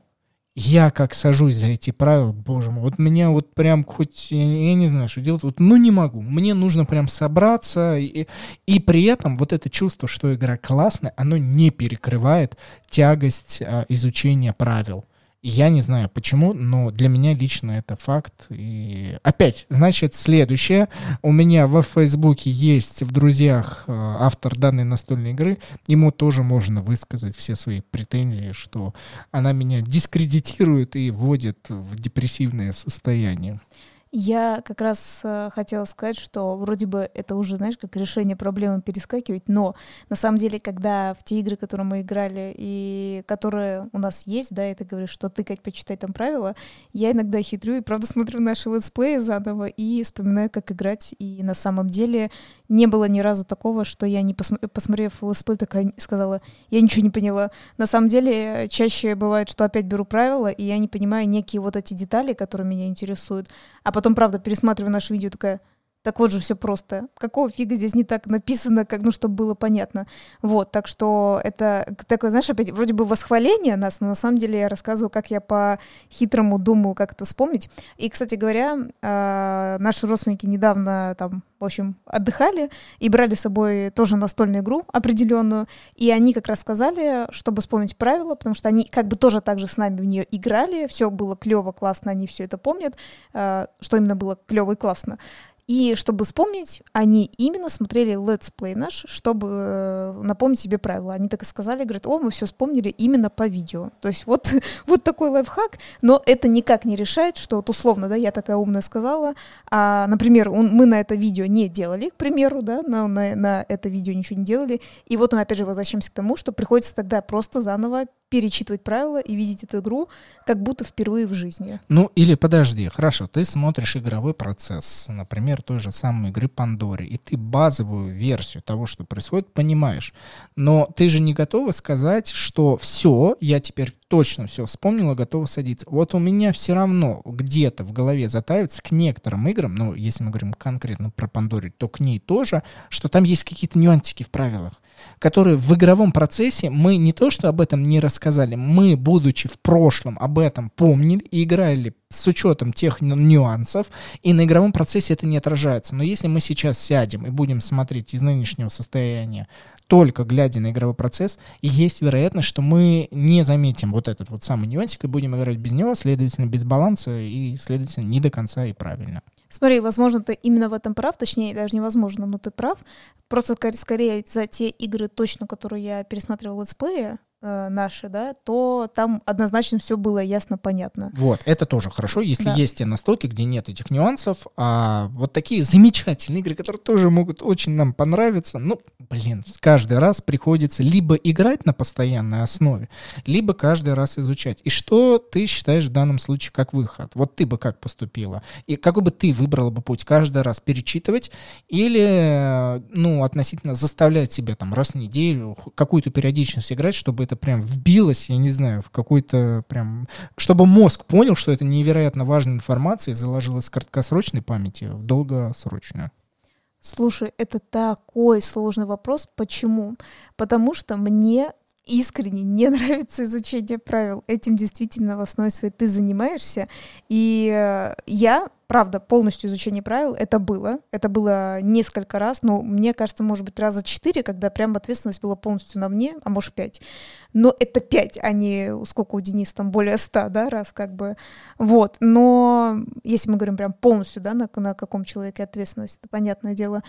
я как сажусь за эти правила, боже мой, вот меня вот прям хоть, я, я не знаю, что делать, вот, ну не могу, мне нужно прям собраться, и, и при этом вот это чувство, что игра классная, оно не перекрывает тягость а, изучения правил. Я не знаю почему, но для меня лично это факт. И опять, значит, следующее. У меня в Фейсбуке есть в друзьях э, автор данной настольной игры. Ему тоже можно высказать все свои претензии, что она меня дискредитирует и вводит в депрессивное состояние. Я как раз э, хотела сказать, что вроде бы это уже, знаешь, как решение проблемы перескакивать, но на самом деле, когда в те игры, которые мы играли и которые у нас есть, да, и ты говоришь, что тыкать, почитать там правила, я иногда хитрю и правда смотрю наши летсплеи заново и вспоминаю, как играть, и на самом деле не было ни разу такого, что я, не посмотр... посмотрев летсплей, такая сказала, я ничего не поняла. На самом деле, чаще бывает, что опять беру правила, и я не понимаю некие вот эти детали, которые меня интересуют, а потом, правда, пересматриваю наше видео, такая, так вот же все просто. Какого фига здесь не так написано, как, ну, чтобы было понятно. Вот, так что это такое, знаешь, опять вроде бы восхваление нас, но на самом деле я рассказываю, как я по-хитрому думаю, как это вспомнить. И, кстати говоря, э, наши родственники недавно там, в общем, отдыхали и брали с собой тоже настольную игру определенную, и они как раз сказали, чтобы вспомнить правила, потому что они как бы тоже так же с нами в нее играли, все было клево, классно, они все это помнят, э, что именно было клево и классно. И чтобы вспомнить, они именно смотрели летсплей наш, чтобы э, напомнить себе правила. Они так и сказали, говорят, о, мы все вспомнили именно по видео. То есть вот, вот такой лайфхак, но это никак не решает, что вот условно, да, я такая умная сказала, а, например, он, мы на это видео не делали, к примеру, да, на, на, на это видео ничего не делали, и вот мы опять же возвращаемся к тому, что приходится тогда просто заново перечитывать правила и видеть эту игру как будто впервые в жизни. Ну, или подожди, хорошо, ты смотришь игровой процесс, например, той же самой игры Пандори, и ты базовую версию того, что происходит, понимаешь. Но ты же не готова сказать, что все, я теперь точно все вспомнила, готова садиться. Вот у меня все равно где-то в голове затаивается к некоторым играм, ну, если мы говорим конкретно про Пандори, то к ней тоже, что там есть какие-то нюансики в правилах которые в игровом процессе мы не то что об этом не рассказали, мы, будучи в прошлом, об этом помнили и играли с учетом тех нюансов, и на игровом процессе это не отражается. Но если мы сейчас сядем и будем смотреть из нынешнего состояния, только глядя на игровой процесс, есть вероятность, что мы не заметим вот этот вот самый нюансик и будем играть без него, следовательно, без баланса и, следовательно, не до конца и правильно. Смотри, возможно, ты именно в этом прав, точнее, даже невозможно, но ты прав. Просто скорее за те игры точно, которые я пересматривала летсплея, э, наши, да, то там однозначно все было ясно, понятно. Вот, это тоже хорошо, если да. есть те настолки, где нет этих нюансов, а вот такие замечательные игры, которые тоже могут очень нам понравиться, ну, блин, каждый раз приходится либо играть на постоянной основе, либо каждый раз изучать. И что ты считаешь в данном случае как выход? Вот ты бы как поступила? И какой бы ты выбрала бы путь? Каждый раз перечитывать или, ну, относительно заставлять себя там раз в неделю какую-то периодичность играть, чтобы это прям вбилось, я не знаю, в какой-то прям... Чтобы мозг понял, что это невероятно важная информация и заложилась с краткосрочной памяти в долгосрочную. Слушай, это такой сложный вопрос. Почему? Потому что мне искренне не нравится изучение правил. Этим действительно в основе своей ты занимаешься. И э, я, правда, полностью изучение правил, это было. Это было несколько раз, но мне кажется, может быть, раза четыре, когда прям ответственность была полностью на мне, а может, пять. Но это пять, а не сколько у Дениса там более ста, да, раз как бы. Вот. Но если мы говорим прям полностью, да, на, на каком человеке ответственность, это понятное дело.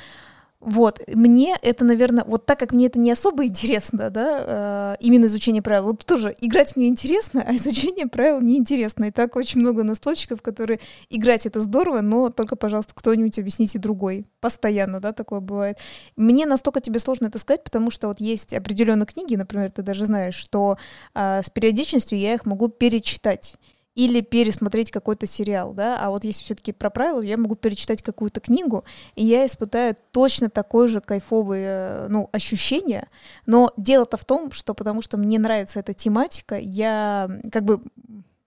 Вот, мне это, наверное, вот так как мне это не особо интересно, да, э, именно изучение правил, вот тоже играть мне интересно, а изучение правил неинтересно. И так очень много настольщиков, которые играть это здорово, но только, пожалуйста, кто-нибудь объясните другой. Постоянно, да, такое бывает. Мне настолько тебе сложно это сказать, потому что вот есть определенные книги, например, ты даже знаешь, что э, с периодичностью я их могу перечитать или пересмотреть какой-то сериал, да, а вот если все-таки про правила, я могу перечитать какую-то книгу, и я испытаю точно такое же кайфовое, ну, ощущение, но дело-то в том, что потому что мне нравится эта тематика, я как бы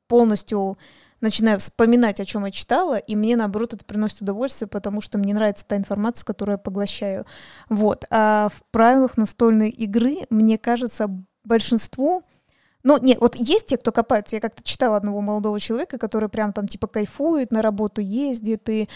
полностью начинаю вспоминать, о чем я читала, и мне, наоборот, это приносит удовольствие, потому что мне нравится та информация, которую я поглощаю. Вот. А в правилах настольной игры, мне кажется, большинству ну, нет, вот есть те, кто копается. Я как-то читала одного молодого человека, который прям там типа кайфует, на работу ездит и, э,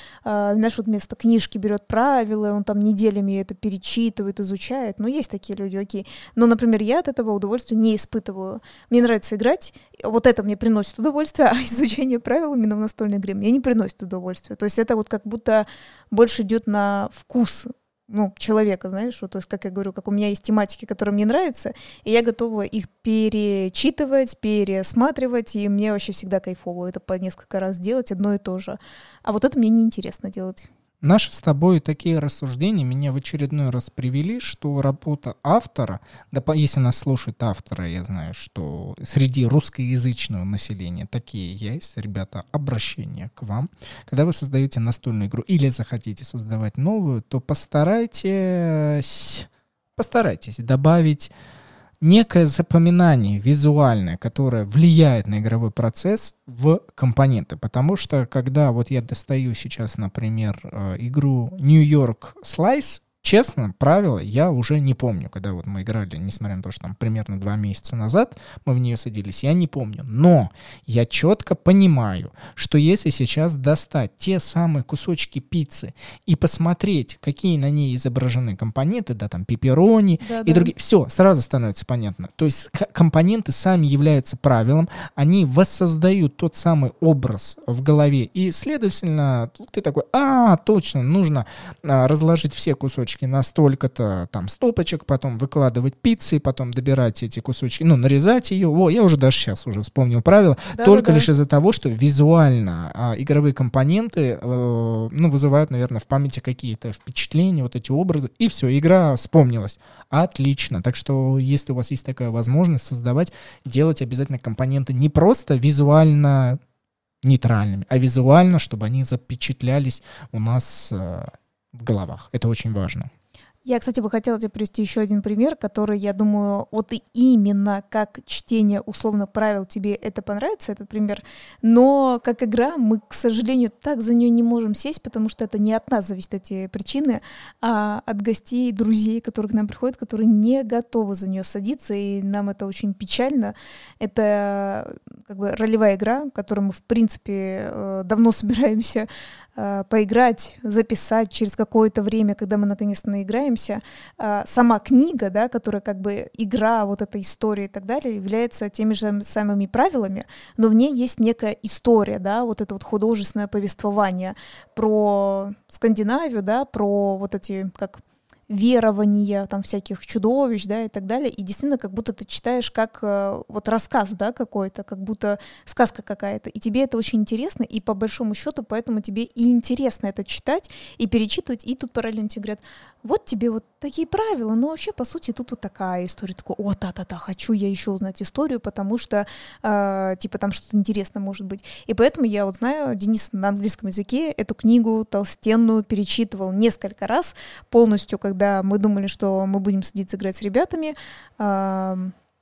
знаешь, вот вместо книжки берет правила, он там неделями это перечитывает, изучает. Ну, есть такие люди, окей. Но, например, я от этого удовольствия не испытываю. Мне нравится играть, вот это мне приносит удовольствие, а изучение правил именно в настольной игре мне не приносит удовольствия. То есть это вот как будто больше идет на вкус ну, человека, знаешь, вот, то есть, как я говорю, как у меня есть тематики, которые мне нравятся, и я готова их перечитывать, пересматривать, и мне вообще всегда кайфово это по несколько раз делать, одно и то же. А вот это мне неинтересно делать. Наши с тобой такие рассуждения меня в очередной раз привели, что работа автора, да если нас слушает автора, я знаю, что среди русскоязычного населения такие есть, ребята, обращение к вам. Когда вы создаете настольную игру или захотите создавать новую, то постарайтесь, постарайтесь добавить некое запоминание визуальное, которое влияет на игровой процесс в компоненты. Потому что когда вот я достаю сейчас, например, э, игру New York Slice, Честно, правила я уже не помню, когда вот мы играли, несмотря на то, что там примерно два месяца назад мы в нее садились, я не помню. Но я четко понимаю, что если сейчас достать те самые кусочки пиццы и посмотреть, какие на ней изображены компоненты, да, там пепперони да, и да. другие, все, сразу становится понятно. То есть компоненты сами являются правилом, они воссоздают тот самый образ в голове, и, следовательно, ты такой, а, точно, нужно а, разложить все кусочки кусочки на столько-то там стопочек, потом выкладывать пиццы, потом добирать эти кусочки, ну, нарезать ее. О, я уже даже сейчас уже вспомнил правила. Да, только да. лишь из-за того, что визуально а, игровые компоненты, э, ну, вызывают, наверное, в памяти какие-то впечатления, вот эти образы, и все, игра вспомнилась. Отлично. Так что, если у вас есть такая возможность создавать, делать обязательно компоненты не просто визуально нейтральными, а визуально, чтобы они запечатлялись у нас э, в головах. Это очень важно. Я, кстати, бы хотела тебе привести еще один пример, который, я думаю, вот и именно как чтение условно правил тебе это понравится, этот пример. Но как игра мы, к сожалению, так за нее не можем сесть, потому что это не от нас зависит эти причины, а от гостей, друзей, которые к нам приходят, которые не готовы за нее садиться, и нам это очень печально. Это как бы ролевая игра, которую мы, в принципе, э, давно собираемся Э, поиграть, записать через какое-то время, когда мы наконец-то наиграемся. Э, сама книга, да, которая как бы игра, вот эта история и так далее, является теми же самыми правилами, но в ней есть некая история, да, вот это вот художественное повествование про Скандинавию, да, про вот эти, как верования, там всяких чудовищ, да, и так далее. И действительно, как будто ты читаешь как э, вот рассказ, да, какой-то, как будто сказка какая-то. И тебе это очень интересно, и по большому счету, поэтому тебе и интересно это читать и перечитывать. И тут параллельно тебе говорят, вот тебе вот такие правила, но вообще, по сути, тут вот такая история. Такой, о, да-да-да, хочу я еще узнать историю, потому что, э, типа, там что-то интересное может быть. И поэтому я вот знаю, Денис на английском языке эту книгу толстенную перечитывал несколько раз полностью, когда мы думали, что мы будем садиться играть с ребятами,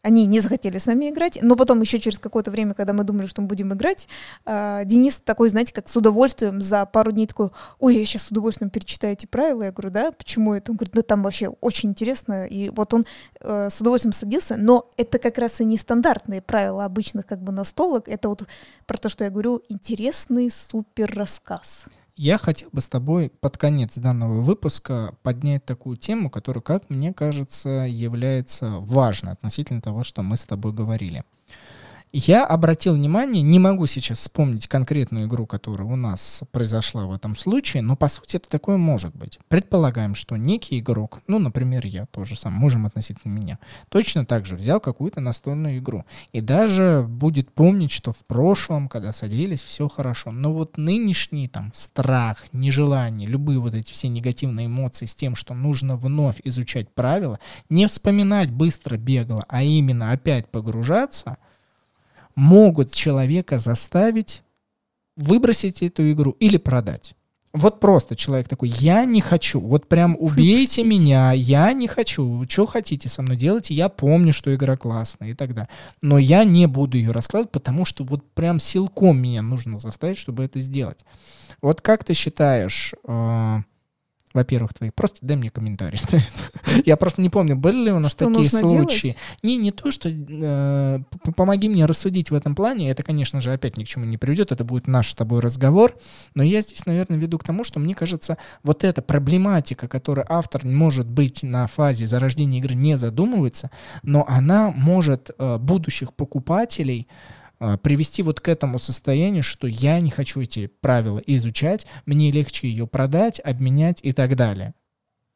они не захотели с нами играть, но потом еще через какое-то время, когда мы думали, что мы будем играть, э, Денис такой, знаете, как с удовольствием за пару дней такой, ой, я сейчас с удовольствием перечитаю эти правила. Я говорю, да, почему это? Он говорит, да там вообще очень интересно. И вот он э, с удовольствием садился, но это как раз и не стандартные правила обычных как бы настолок, это вот про то, что я говорю, интересный супер рассказ. Я хотел бы с тобой под конец данного выпуска поднять такую тему, которая, как мне кажется, является важной относительно того, что мы с тобой говорили. Я обратил внимание, не могу сейчас вспомнить конкретную игру, которая у нас произошла в этом случае, но по сути это такое может быть. Предполагаем, что некий игрок, ну, например, я тоже сам, можем относительно меня, точно так же взял какую-то настольную игру. И даже будет помнить, что в прошлом, когда садились, все хорошо. Но вот нынешний там страх, нежелание, любые вот эти все негативные эмоции с тем, что нужно вновь изучать правила, не вспоминать быстро бегло, а именно опять погружаться — могут человека заставить выбросить эту игру или продать. Вот просто человек такой, я не хочу, вот прям убейте меня, я не хочу, что хотите со мной делать, я помню, что игра классная и так далее. Но я не буду ее раскладывать, потому что вот прям силком меня нужно заставить, чтобы это сделать. Вот как ты считаешь, э, во-первых, твои. Просто дай мне комментарий. Я просто не помню, были ли у нас что такие случаи. Делать? Не, не то, что э, помоги мне рассудить в этом плане. Это, конечно же, опять ни к чему не приведет. Это будет наш с тобой разговор. Но я здесь, наверное, веду к тому, что мне кажется, вот эта проблематика, которую автор, может быть, на фазе зарождения игры не задумывается, но она может э, будущих покупателей привести вот к этому состоянию, что я не хочу эти правила изучать, мне легче ее продать, обменять и так далее.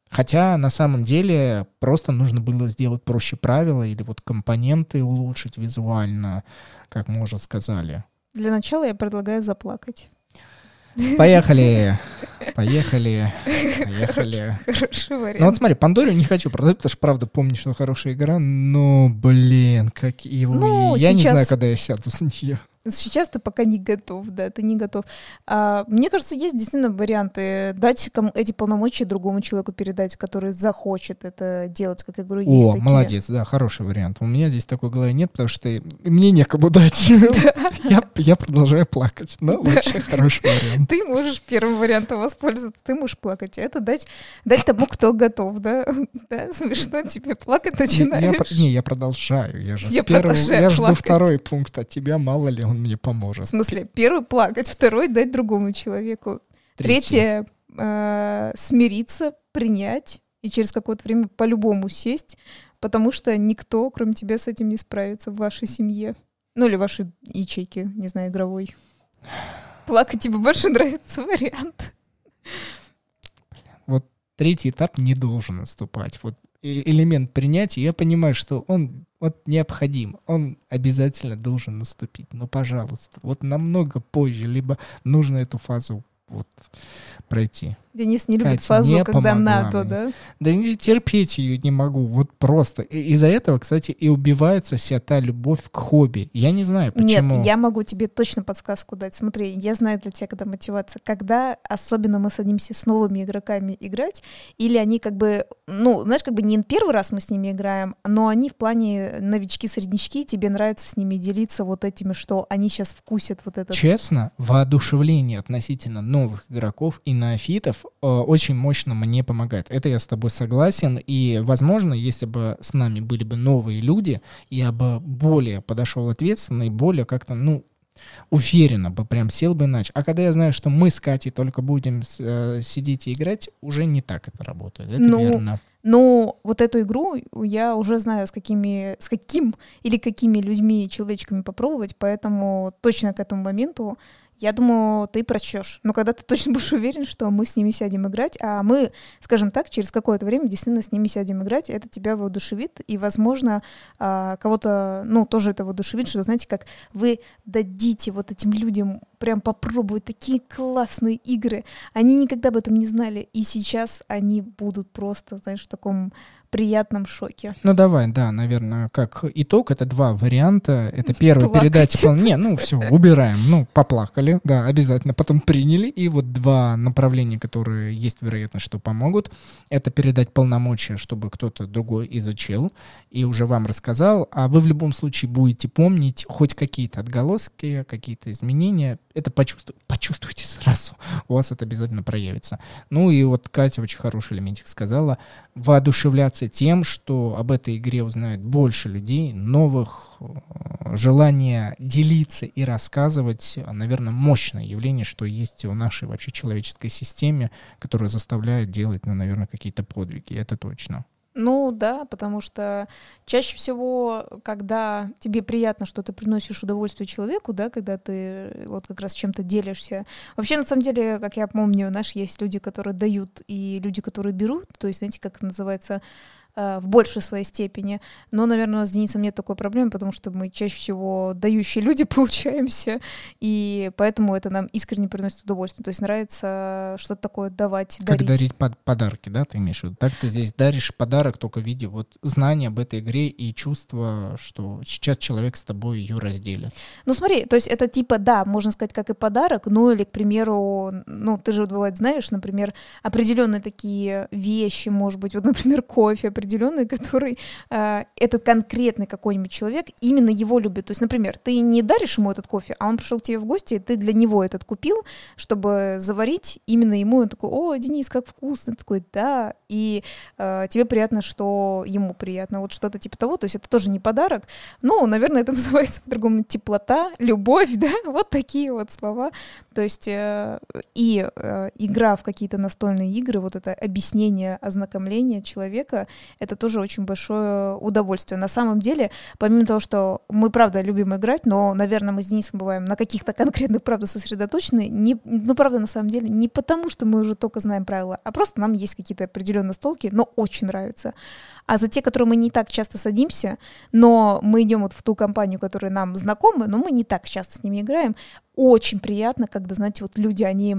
Хотя на самом деле просто нужно было сделать проще правила или вот компоненты улучшить визуально, как мы уже сказали. Для начала я предлагаю заплакать. Поехали. Поехали. Поехали. Хороший вариант. Ну вот смотри, Пандорию не хочу продать, потому что правда помню, что хорошая игра, но, блин, как его... Ну, я сейчас... не знаю, когда я сяду с нее. Сейчас ты пока не готов, да, ты не готов. А, мне кажется, есть действительно варианты дать эти полномочия другому человеку передать, который захочет это делать, как я говорю, есть О, такие. молодец, да, хороший вариант. У меня здесь такой головы нет, потому что мне некому дать. Я продолжаю плакать, но вообще хороший вариант. Ты можешь первым вариантом воспользоваться, ты можешь плакать. Это дать дать тому, кто готов, да? Да, смешно тебе плакать начинаешь. Не, я продолжаю, я же с первого, я жду второй пункт от тебя, мало ли он мне поможет. В смысле, первый плакать, второй дать другому человеку. Третье, э, смириться, принять и через какое-то время по-любому сесть, потому что никто, кроме тебя, с этим не справится в вашей семье. Ну или вашей ячейке, не знаю, игровой. Плакать тебе больше нравится вариант. Вот третий этап не должен наступать. Вот элемент принятия, я понимаю, что он вот необходим, он обязательно должен наступить. Но, пожалуйста, вот намного позже, либо нужно эту фазу вот пройти. Денис не любит Катя фазу, не когда надо, мне. да? Да не терпеть ее не могу, вот просто. Из-за этого, кстати, и убивается вся та любовь к хобби. Я не знаю, почему. Нет, я могу тебе точно подсказку дать. Смотри, я знаю для тебя, когда мотивация. Когда особенно мы садимся с новыми игроками играть, или они как бы, ну, знаешь, как бы не первый раз мы с ними играем, но они в плане новички-среднячки, тебе нравится с ними делиться вот этими, что они сейчас вкусят вот это. Честно, воодушевление относительно новых игроков и неофитов Э, очень мощно мне помогает. Это я с тобой согласен. И, возможно, если бы с нами были бы новые люди, я бы более подошел ответственно и более как-то, ну, уверенно бы прям сел бы иначе. А когда я знаю, что мы с Катей только будем э, сидеть и играть, уже не так это работает. Это ну, верно. Но вот эту игру я уже знаю, с какими, с каким или какими людьми, человечками попробовать, поэтому точно к этому моменту я думаю, ты прочтешь. Но когда ты точно будешь уверен, что мы с ними сядем играть, а мы, скажем так, через какое-то время действительно с ними сядем играть, это тебя воодушевит, и, возможно, а, кого-то, ну, тоже это воодушевит, что, знаете, как вы дадите вот этим людям прям попробовать такие классные игры. Они никогда об этом не знали, и сейчас они будут просто, знаешь, в таком приятном шоке. Ну давай, да, наверное, как итог, это два варианта. Это первый Плакать. передать пол- Не, ну все, убираем. Ну, поплакали, да, обязательно. Потом приняли. И вот два направления, которые есть вероятность, что помогут. Это передать полномочия, чтобы кто-то другой изучил и уже вам рассказал. А вы в любом случае будете помнить хоть какие-то отголоски, какие-то изменения. Это почувствуйте, почувствуйте сразу. У вас это обязательно проявится. Ну и вот Катя очень хороший элементик сказала. Воодушевляться тем, что об этой игре узнает больше людей, новых, э, желание делиться и рассказывать, наверное, мощное явление, что есть в нашей вообще человеческой системе, которое заставляет делать, ну, наверное, какие-то подвиги. Это точно. Ну да, потому что чаще всего, когда тебе приятно, что ты приносишь удовольствие человеку, да, когда ты вот как раз чем-то делишься. Вообще, на самом деле, как я помню, знаешь, есть люди, которые дают, и люди, которые берут, то есть, знаете, как это называется, в большей своей степени. Но, наверное, с Денисом нет такой проблемы, потому что мы чаще всего дающие люди получаемся, и поэтому это нам искренне приносит удовольствие. То есть нравится что-то такое давать, Как дарить. дарить под- подарки, да, ты имеешь в виду? Так ты здесь даришь подарок только в виде вот знания об этой игре и чувства, что сейчас человек с тобой ее разделит. Ну смотри, то есть это типа, да, можно сказать, как и подарок, ну или, к примеру, ну ты же вот бывает знаешь, например, определенные такие вещи, может быть, вот, например, кофе определенный, который э, этот конкретный какой-нибудь человек именно его любит. То есть, например, ты не даришь ему этот кофе, а он пришел к тебе в гости, и ты для него этот купил, чтобы заварить именно ему. Он такой, о, Денис, как вкусно. Ты такой, да. И э, тебе приятно, что ему приятно. Вот что-то типа того. То есть это тоже не подарок, ну, наверное, это называется по-другому теплота, любовь, да, вот такие вот слова. То есть э, и э, игра в какие-то настольные игры, вот это объяснение, ознакомление человека, это тоже очень большое удовольствие. На самом деле, помимо того, что мы, правда, любим играть, но, наверное, мы с Денисом бываем на каких-то конкретных, правда, сосредоточены, не, ну, правда, на самом деле, не потому, что мы уже только знаем правила, а просто нам есть какие-то определенные столки, но очень нравятся. А за те, которые мы не так часто садимся, но мы идем вот в ту компанию, которая нам знакома, но мы не так часто с ними играем, очень приятно, когда, знаете, вот люди, они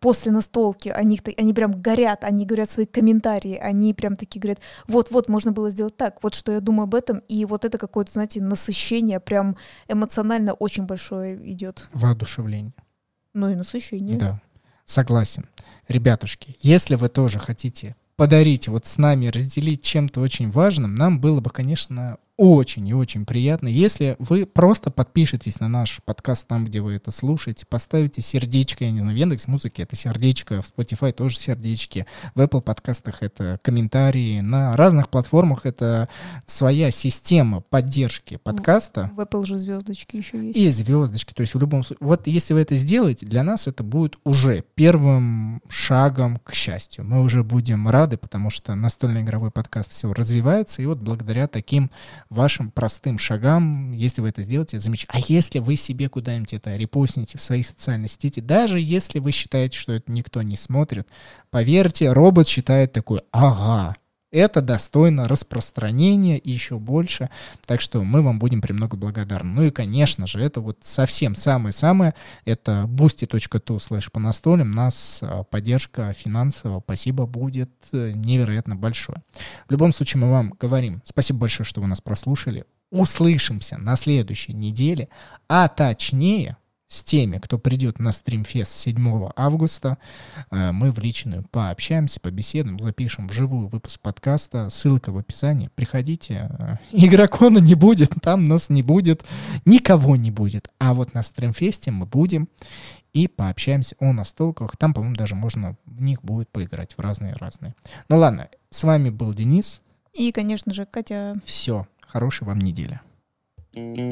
после настолки, они, они прям горят, они говорят свои комментарии, они прям такие говорят, вот-вот, можно было сделать так, вот что я думаю об этом, и вот это какое-то, знаете, насыщение прям эмоционально очень большое идет. Воодушевление. Ну и насыщение. Да, согласен. Ребятушки, если вы тоже хотите подарить вот с нами, разделить чем-то очень важным, нам было бы, конечно, очень и очень приятно, если вы просто подпишетесь на наш подкаст там, где вы это слушаете, поставите сердечко, я не знаю, в Яндекс Музыке это сердечко, в Spotify тоже сердечки, в Apple подкастах это комментарии, на разных платформах это своя система поддержки подкаста. В Apple же звездочки еще есть. И звездочки. То есть в любом случае, вот если вы это сделаете, для нас это будет уже первым шагом к счастью. Мы уже будем рады, потому что настольный игровой подкаст все развивается, и вот благодаря таким вашим простым шагам, если вы это сделаете, это замечательно. А если вы себе куда-нибудь это репостните в свои социальные сети, даже если вы считаете, что это никто не смотрит, поверьте, робот считает такой, ага, это достойно распространения и еще больше. Так что мы вам будем премного благодарны. Ну и, конечно же, это вот совсем самое-самое. Это boosty.tu slash по настолям. Нас а, поддержка финансовая, спасибо, будет э, невероятно большое. В любом случае, мы вам говорим спасибо большое, что вы нас прослушали. Услышимся на следующей неделе, а точнее с теми, кто придет на стримфест 7 августа. Э, Мы в личную пообщаемся, побеседуем, запишем вживую выпуск подкаста. Ссылка в описании. Приходите. Э, Игрокона не будет, там нас не будет, никого не будет. А вот на стримфесте мы будем и пообщаемся о настолках. Там, по-моему, даже можно в них будет поиграть в разные-разные. Ну ладно, с вами был Денис. И, конечно же, Катя Все, хорошей вам недели. Thank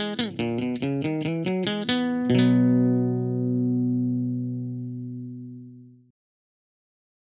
you.